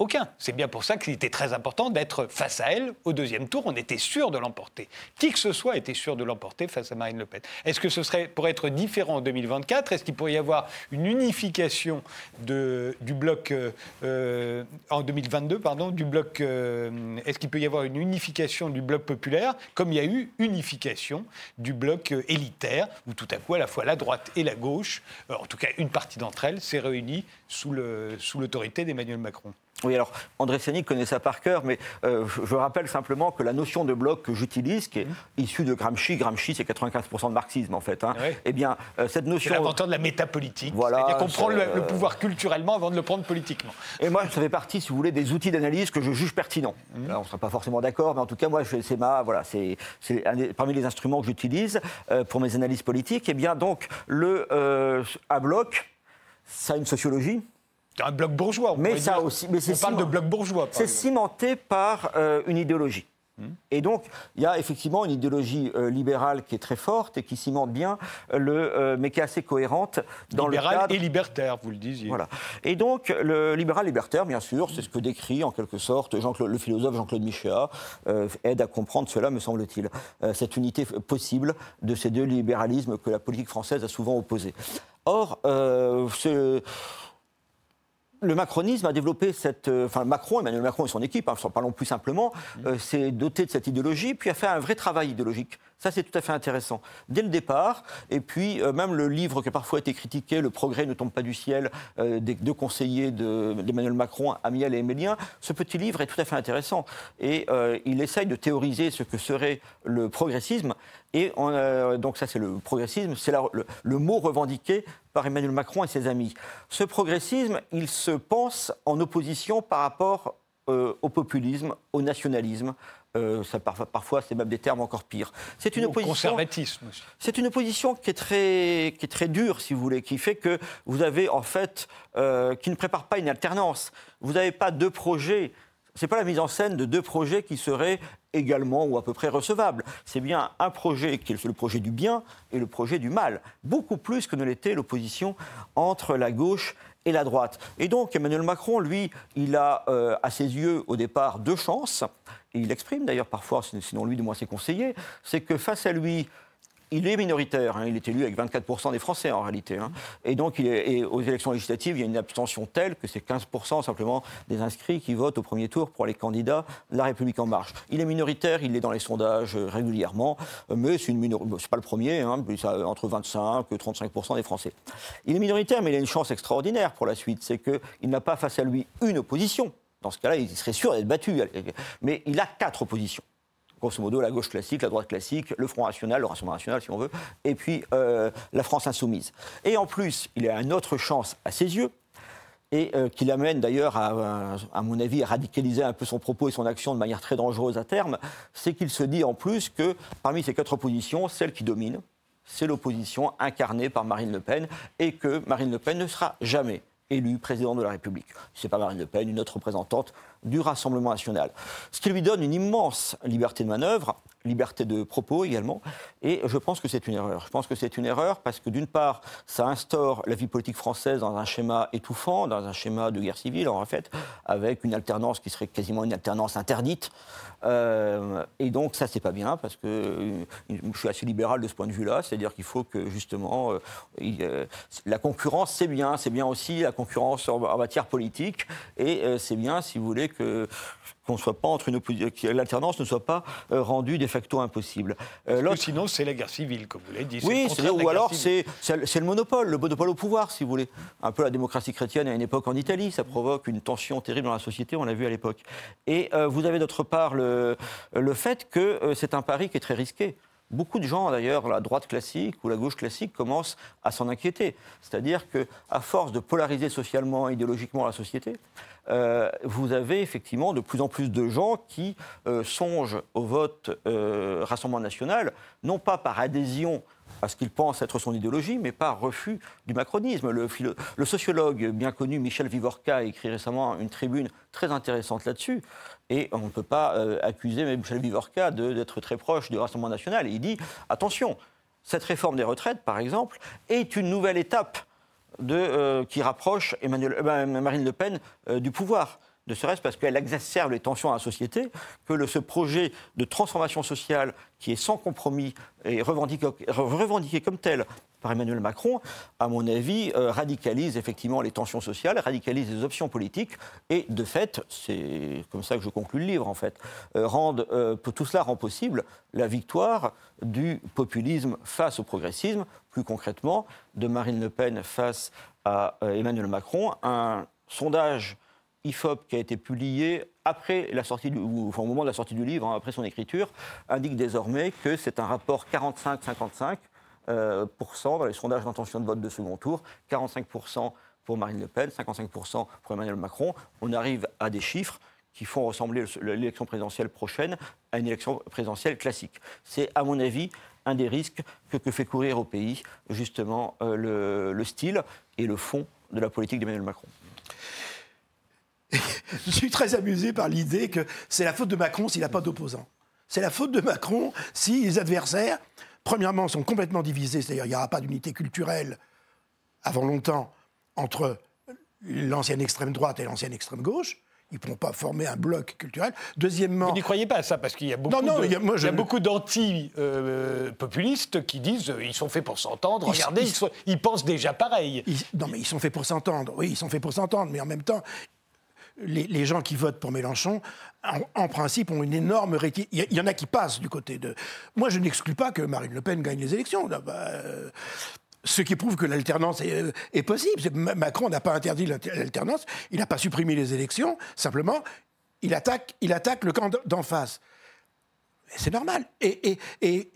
Aucun. C'est bien pour ça qu'il était très important d'être face à elle au deuxième tour. On était sûr de l'emporter. Qui que ce soit était sûr de l'emporter face à Marine Le Pen. Est-ce que ce serait pour être différent en 2024 Est-ce qu'il pourrait y avoir une unification du bloc euh, euh, en 2022 pardon du bloc euh, Est-ce qu'il peut y avoir une unification du bloc populaire comme il y a eu unification du bloc élitaire où tout à coup à la fois la droite et la gauche, en tout cas une partie d'entre elles, s'est réunie sous l'autorité d'Emmanuel Macron? Oui, alors André Sénic connaît ça par cœur, mais euh, je rappelle simplement que la notion de bloc que j'utilise, qui est mmh. issue de Gramsci, Gramsci c'est 95% de marxisme en fait, hein, eh bien euh, cette notion... C'est l'inventeur de la métapolitique, voilà, c'est-à-dire qu'on prend le, euh, pouvoir culturellement avant de le prendre politiquement. Et moi, ça fait partie, si vous voulez, des outils d'analyse que je juge pertinents. Mmh. on ne sera pas forcément d'accord, mais en tout cas, moi, c'est ma... Voilà, c'est parmi les instruments que j'utilise pour mes analyses politiques. Eh bien, donc, le, un bloc, ça a une sociologie, un bloc bourgeois. mais ça aussi, mais on parle de bloc bourgeois. C'est cimenté par euh, une idéologie. Hmm. Et donc, il y a effectivement une idéologie euh, libérale qui est très forte et qui cimente bien, euh, le, mais qui est assez cohérente dans le cadre... et libertaire, vous le disiez. Voilà. Et donc, le libéral libertaire, bien sûr, c'est ce que décrit en quelque sorte Jean le philosophe Jean-Claude Michéa, aide à comprendre cela, me semble-t-il. cette unité possible de ces deux libéralismes que la politique française a souvent opposés. Or, ce le macronisme a développé cette. Euh, enfin, Macron, Emmanuel Macron et son équipe, hein, parlons plus simplement, euh, s'est doté de cette idéologie, puis a fait un vrai travail idéologique. Ça, c'est tout à fait intéressant. Dès le départ, et puis euh, même le livre qui a parfois été critiqué, Le progrès ne tombe pas du ciel, des deux conseillers d'Emmanuel Macron, Amiel et Émilien, ce petit livre est tout à fait intéressant. Et il essaye de théoriser ce que serait le progressisme. Et donc, ça, c'est le progressisme, c'est le, le mot revendiqué par Emmanuel Macron et ses amis. Ce progressisme, il se pense en opposition par rapport euh, au populisme, au nationalisme. Euh, ça, parfois, c'est même des termes encore pires. C'est une opposition. Conservatisme. C'est une opposition qui est très, qui est très dure, si vous voulez, qui fait que vous avez en fait, euh, qui ne prépare pas une alternance. Vous n'avez pas deux projets c'est pas la mise en scène de deux projets qui seraient également ou à peu près recevables. C'est bien un projet qui est le projet du bien et le projet du mal, beaucoup plus que ne l'était l'opposition entre la gauche et la droite. Et donc Emmanuel Macron, lui, il a euh, à ses yeux au départ deux chances, et il l'exprime d'ailleurs parfois, sinon lui, du moins ses conseillers, c'est que face à lui, il est minoritaire, hein. il est élu avec 24% des Français en réalité. Hein. Et donc, aux élections législatives, il y a une abstention telle que c'est 15% simplement des inscrits qui votent au premier tour pour les candidats La République En Marche. Il est minoritaire, il est dans les sondages euh, régulièrement, euh, mais c'est, une c'est pas le premier, hein, entre 25 et 35% des Français. Il est minoritaire, mais il a une chance extraordinaire pour la suite, c'est qu'il n'a pas face à lui une opposition. Dans ce cas-là, il serait sûr d'être battu. Mais il a quatre oppositions grosso modo la gauche classique, la droite classique, le Front National, le Rassemblement National si on veut, et puis euh, la France Insoumise. Et en plus, il a une autre chance à ses yeux, et euh, qui l'amène d'ailleurs, à, à, mon avis, à radicaliser un peu son propos et son action de manière très dangereuse à terme, c'est qu'il se dit en plus que parmi ces quatre oppositions, celle qui domine, c'est l'opposition incarnée par Marine Le Pen, et que Marine Le Pen ne sera jamais élu président de la République. Ce n'est pas Marine Le Pen, une autre représentante du Rassemblement national. Ce qui lui donne une immense liberté de manœuvre, liberté de propos également, et je pense que c'est une erreur. Je pense que c'est une erreur parce que d'une part, ça instaure la vie politique française dans un schéma étouffant, dans un schéma de guerre civile en fait, avec une alternance qui serait quasiment une alternance interdite, euh, et donc ça, c'est pas bien parce que euh, je suis assez libéral de ce point de vue-là, c'est-à-dire qu'il faut que justement euh, la concurrence, c'est bien, c'est bien aussi la concurrence en, matière politique, et c'est bien, si vous voulez, que qu'on soit pas entre une que l'alternance ne soit pas rendue de facto impossible. sinon, c'est la guerre civile, comme vous l'avez dit. Oui, ou alors c'est le monopole, le monopole au pouvoir, si vous voulez. Un peu la démocratie chrétienne à une époque en Italie, ça provoque une tension terrible dans la société, on l'a vu à l'époque. Et vous avez d'autre part le le, fait que euh, c'est un pari qui est très risqué. Beaucoup de gens, d'ailleurs, la droite classique ou la gauche classique, commencent à s'en inquiéter. C'est-à-dire qu'à force de polariser socialement, idéologiquement la société, euh, vous avez effectivement de plus en plus de gens qui euh, songent au vote Rassemblement national, non pas par adhésion à ce qu'il pense être son idéologie, mais par refus du macronisme. Le, sociologue bien connu Michel Vivorca a écrit récemment une tribune très intéressante là-dessus. Et on ne peut pas euh, accuser Michel Vivorca d'être très proche du Rassemblement national. il dit attention, cette réforme des retraites, par exemple, est une nouvelle étape euh, qui rapproche Emmanuel, euh, Marine Le Pen du pouvoir. Ne serait-ce parce qu'elle exacerbe les tensions dans la société, que ce projet de transformation sociale qui est sans compromis et revendiqué, comme tel par Emmanuel Macron, à mon avis, euh, radicalise effectivement les tensions sociales, radicalise les options politiques, et de fait, c'est comme ça que je conclue le livre en fait, euh, euh, tout cela rend possible la victoire du populisme face au progressisme, plus concrètement, de Marine Le Pen face à Emmanuel Macron. Un sondage IFOP qui a été publié après la sortie du, au moment de la sortie du livre, hein, après son écriture, indique désormais que c'est un rapport 45-55% euh, dans les sondages d'intention de vote de second tour, 45% pour Marine Le Pen, 55% pour Emmanuel Macron. On arrive à des chiffres qui font ressembler l'élection présidentielle prochaine à une élection présidentielle classique. C'est, à mon avis, un des risques que, fait courir au pays, justement, euh, le, le style et le fond de la politique d'Emmanuel Macron. [LAUGHS] je suis très amusé par l'idée que c'est la faute de Macron s'il n'a pas d'opposants. C'est la faute de Macron si les adversaires, premièrement, sont complètement divisés, c'est-à-dire il n'y aura pas d'unité culturelle avant longtemps entre l'ancienne extrême droite et l'ancienne extrême gauche. Ils ne pourront pas former un bloc culturel. Deuxièmement. Vous n'y croyez pas à ça Parce qu'il y a beaucoup, non, non, beaucoup d'anti-populistes qui disent euh, ils sont faits pour s'entendre. Regardez, ils, pensent déjà pareil. non, mais ils sont faits pour s'entendre. Oui, ils sont faits pour s'entendre. Mais en même temps, les, gens qui votent pour Mélenchon, en, principe, ont une énorme réticence. Il y, en a qui passent du côté de. Moi, je n'exclus pas que Marine Le Pen gagne les élections. Bah, euh, ce qui prouve que l'alternance est, est, possible. Macron n'a pas interdit l'alternance, il n'a pas supprimé les élections, simplement, il attaque, le camp d'en face. C'est normal. Et,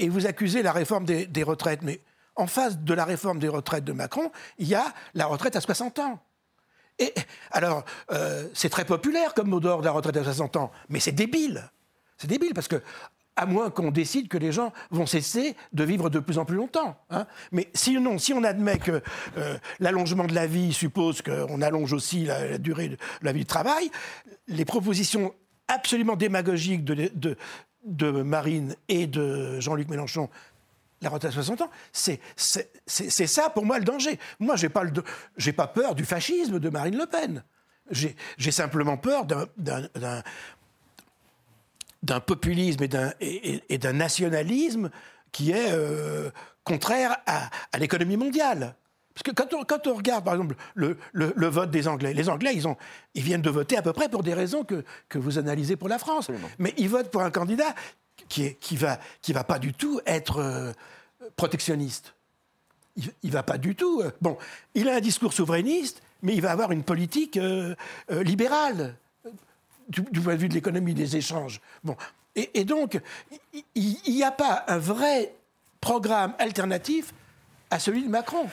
vous accusez la réforme des retraites, mais en face de la réforme des retraites de Macron, il y a la retraite à 60 ans. Et alors, euh, c'est très populaire comme mot d'ordre de la retraite à 60 ans, mais c'est débile. C'est débile parce que, à moins qu'on décide que les gens vont cesser de vivre de plus en plus longtemps. Hein. Mais sinon, si on admet que euh, l'allongement de la vie suppose qu'on allonge aussi la, durée de la vie de travail, les propositions absolument démagogique de, de, Marine et de Jean-Luc Mélenchon, la retraite à 60 ans, c'est ça pour moi le danger. Moi, je n'ai pas, pas peur du fascisme de Marine Le Pen. J'ai simplement peur d'un populisme et d'un nationalisme qui est euh, contraire à, l'économie mondiale. Parce que quand on, quand on, regarde, par exemple, le, le, vote des Anglais, les Anglais, ils, ont, ils viennent de voter à peu près pour des raisons que, que vous analysez pour la France. Mais ils votent pour un candidat qui ne va, pas du tout être euh, protectionniste. Il va pas du tout. Euh, bon, il a un discours souverainiste, mais il va avoir une politique libérale du, du, point de vue de l'économie des échanges. Bon, et, donc, il n'y a pas un vrai programme alternatif à celui de Macron.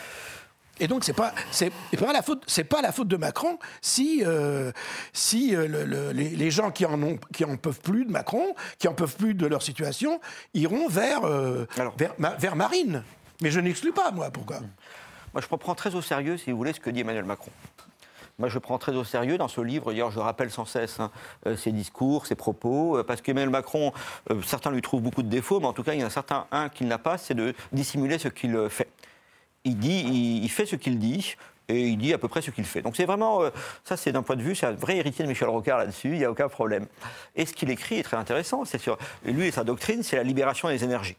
Et donc, ce n'est pas, c'est, pas, la faute, c'est pas la faute de Macron si, euh, si euh, les, gens qui en, ont, qui en peuvent plus de Macron, qui en peuvent plus de leur situation, iront vers, euh, vers, vers, Marine. Mais je n'exclus pas, moi, pourquoi? Moi, je prends très au sérieux, si vous voulez, ce que dit Emmanuel Macron. Moi, je prends très au sérieux dans ce livre. D'ailleurs, je rappelle sans cesse hein, ses discours, ses propos, parce qu'Emmanuel Macron, certains lui trouvent beaucoup de défauts, mais en tout cas, il y en a certain un qu'il n'a pas, c'est de dissimuler ce qu'il fait. Il dit, il, fait ce qu'il dit, et il dit à peu près ce qu'il fait. Donc c'est vraiment, ça c'est d'un point de vue, c'est un vrai héritier de Michel Rocard là-dessus, il n'y a aucun problème. Et ce qu'il écrit est très intéressant, c'est sur, lui et sa doctrine, c'est la libération des énergies.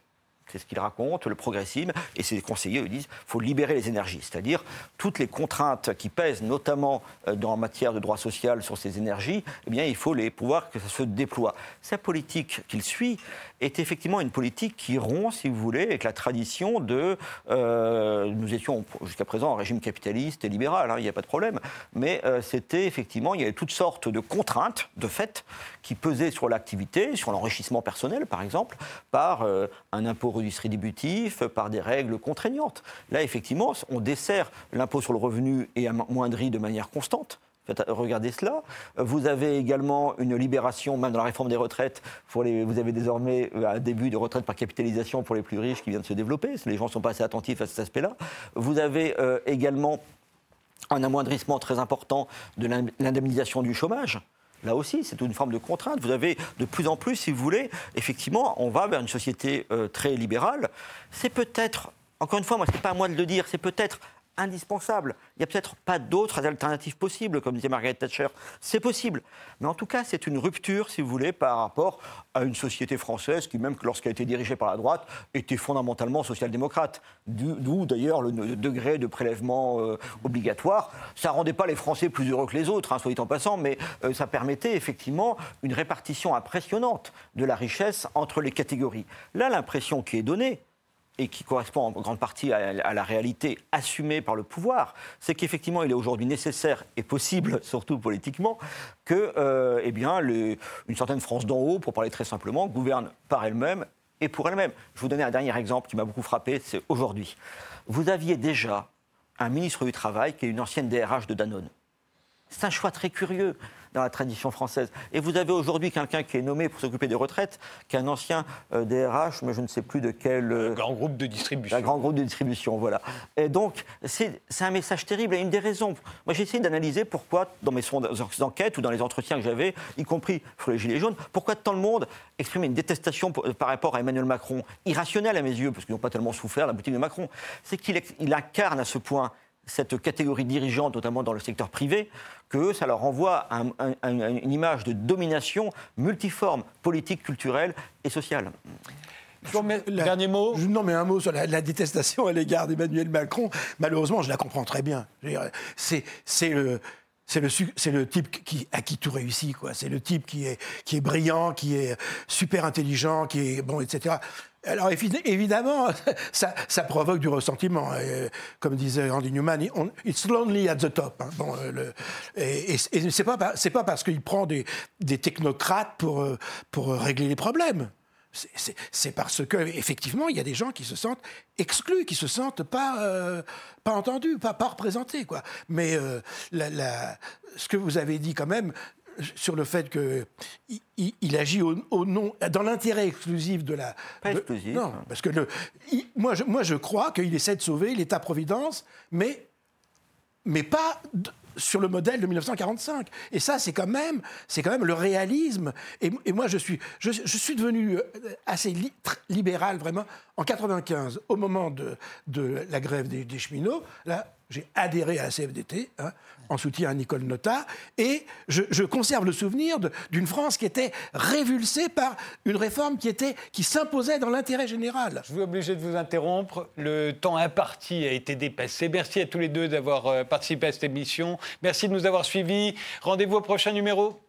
C'est ce qu'il raconte, le progressisme, et ses conseillers lui disent faut libérer les énergies, c'est-à-dire toutes les contraintes qui pèsent, notamment euh, en matière de droit social sur ces énergies, eh bien, il faut les pouvoir que ça se déploie. Sa politique qu'il suit est effectivement une politique qui rompt, si vous voulez, avec la tradition de. Euh, nous étions jusqu'à présent un régime capitaliste et libéral, hein, il n'y a pas de problème, mais euh, c'était effectivement, il y avait toutes sortes de contraintes, de fait, qui pesaient sur l'activité, sur l'enrichissement personnel, par exemple, par un impôt redistributif, par des règles contraignantes. Là, effectivement, on dessert l'impôt sur le revenu et amoindrit de manière constante. Regardez cela. Vous avez également une libération, même dans la réforme des retraites. Vous avez désormais un début de retraite par capitalisation pour les plus riches qui vient de se développer. Les gens ne sont pas assez attentifs à cet aspect-là. Vous avez euh, également un amoindrissement très important de l'indemnisation du chômage. Là aussi, c'est une forme de contrainte. Vous avez de plus en plus, si vous voulez, effectivement, on va vers une société euh, très libérale. C'est peut-être, encore une fois, moi, ce n'est pas à moi de le dire, c'est peut-être indispensable. Il n'y a peut-être pas d'autres alternatives possibles, comme disait Margaret Thatcher. C'est possible. Mais en tout cas, c'est une rupture, si vous voulez, par rapport à une société française qui, même lorsqu'elle a été dirigée par la droite, était fondamentalement social-démocrate. D'où d'ailleurs le degré de prélèvement euh, obligatoire. Ça ne rendait pas les Français plus heureux que les autres, hein, soit en passant, mais euh, ça permettait effectivement une répartition impressionnante de la richesse entre les catégories. Là, l'impression qui est donnée, et qui correspond en grande partie à, la réalité assumée par le pouvoir, c'est qu'effectivement, il est aujourd'hui nécessaire et possible, [LAUGHS] surtout politiquement, que euh, eh bien, une certaine France d'en haut, pour parler très simplement, gouverne par elle-même et pour elle-même. Je vous donner un dernier exemple qui m'a beaucoup frappé, c'est aujourd'hui. Vous aviez déjà un ministre du Travail qui est une ancienne DRH de Danone. C'est un choix très curieux dans la tradition française. Et vous avez aujourd'hui quelqu'un qui est nommé pour s'occuper des retraites, qui est un ancien DRH, euh, mais je ne sais plus de quel... Euh, grand groupe de distribution. Un grand groupe de distribution, voilà. Et donc, c'est un message terrible. Et une des raisons, moi j'ai essayé d'analyser pourquoi, dans mes enquêtes ou dans les entretiens que j'avais, y compris sur les Gilets jaunes, pourquoi tant de monde exprimait une détestation par rapport à Emmanuel Macron, irrationnelle à mes yeux, parce qu'ils n'ont pas tellement souffert la boutique de Macron. C'est qu'il incarne à ce point cette catégorie dirigeante, notamment dans le secteur privé, que ça leur renvoie une image de domination multiforme, politique, culturelle et sociale. Dernier mot Non, mais un mot sur la, détestation à l'égard d'Emmanuel Macron. Malheureusement, je la comprends très bien. C'est le. C'est le, le, type qui, à qui tout réussit, quoi. C'est le type qui est, qui est brillant, qui est super intelligent, qui est bon, etc. Alors évidemment, [LAUGHS] ça, provoque du ressentiment. comme disait Randy Newman, it's lonely at the top. Hein. Bon, euh, le, et, et, c'est pas parce qu'il prend des, technocrates pour euh, pour régler les problèmes. C'est parce que effectivement, il y a des gens qui se sentent exclus, qui se sentent pas euh, entendus, pas représentés quoi. Mais ce que vous avez dit quand même sur le fait qu'il il, agit au, nom, dans l'intérêt exclusif de la. Pas exclusif. Non, parce que le, moi, je, moi, je crois qu'il essaie de sauver l'État-providence, mais mais pas sur le modèle de 1945. Et ça, c'est quand même, c'est quand même le réalisme. Et, moi, je suis, je, suis devenu euh, assez libéral vraiment en 95, au moment de, de la grève des, des cheminots. Là, j'ai adhéré à la CFDT, hein, en soutien à Nicole Nota, et je, conserve le souvenir d'une France qui était révulsée par une réforme qui, qui s'imposait dans l'intérêt général. Je suis obligé de vous interrompre. Le temps imparti a été dépassé. Merci à tous les deux d'avoir euh, participé à cette émission. Merci de nous avoir suivis. Rendez-vous au prochain numéro.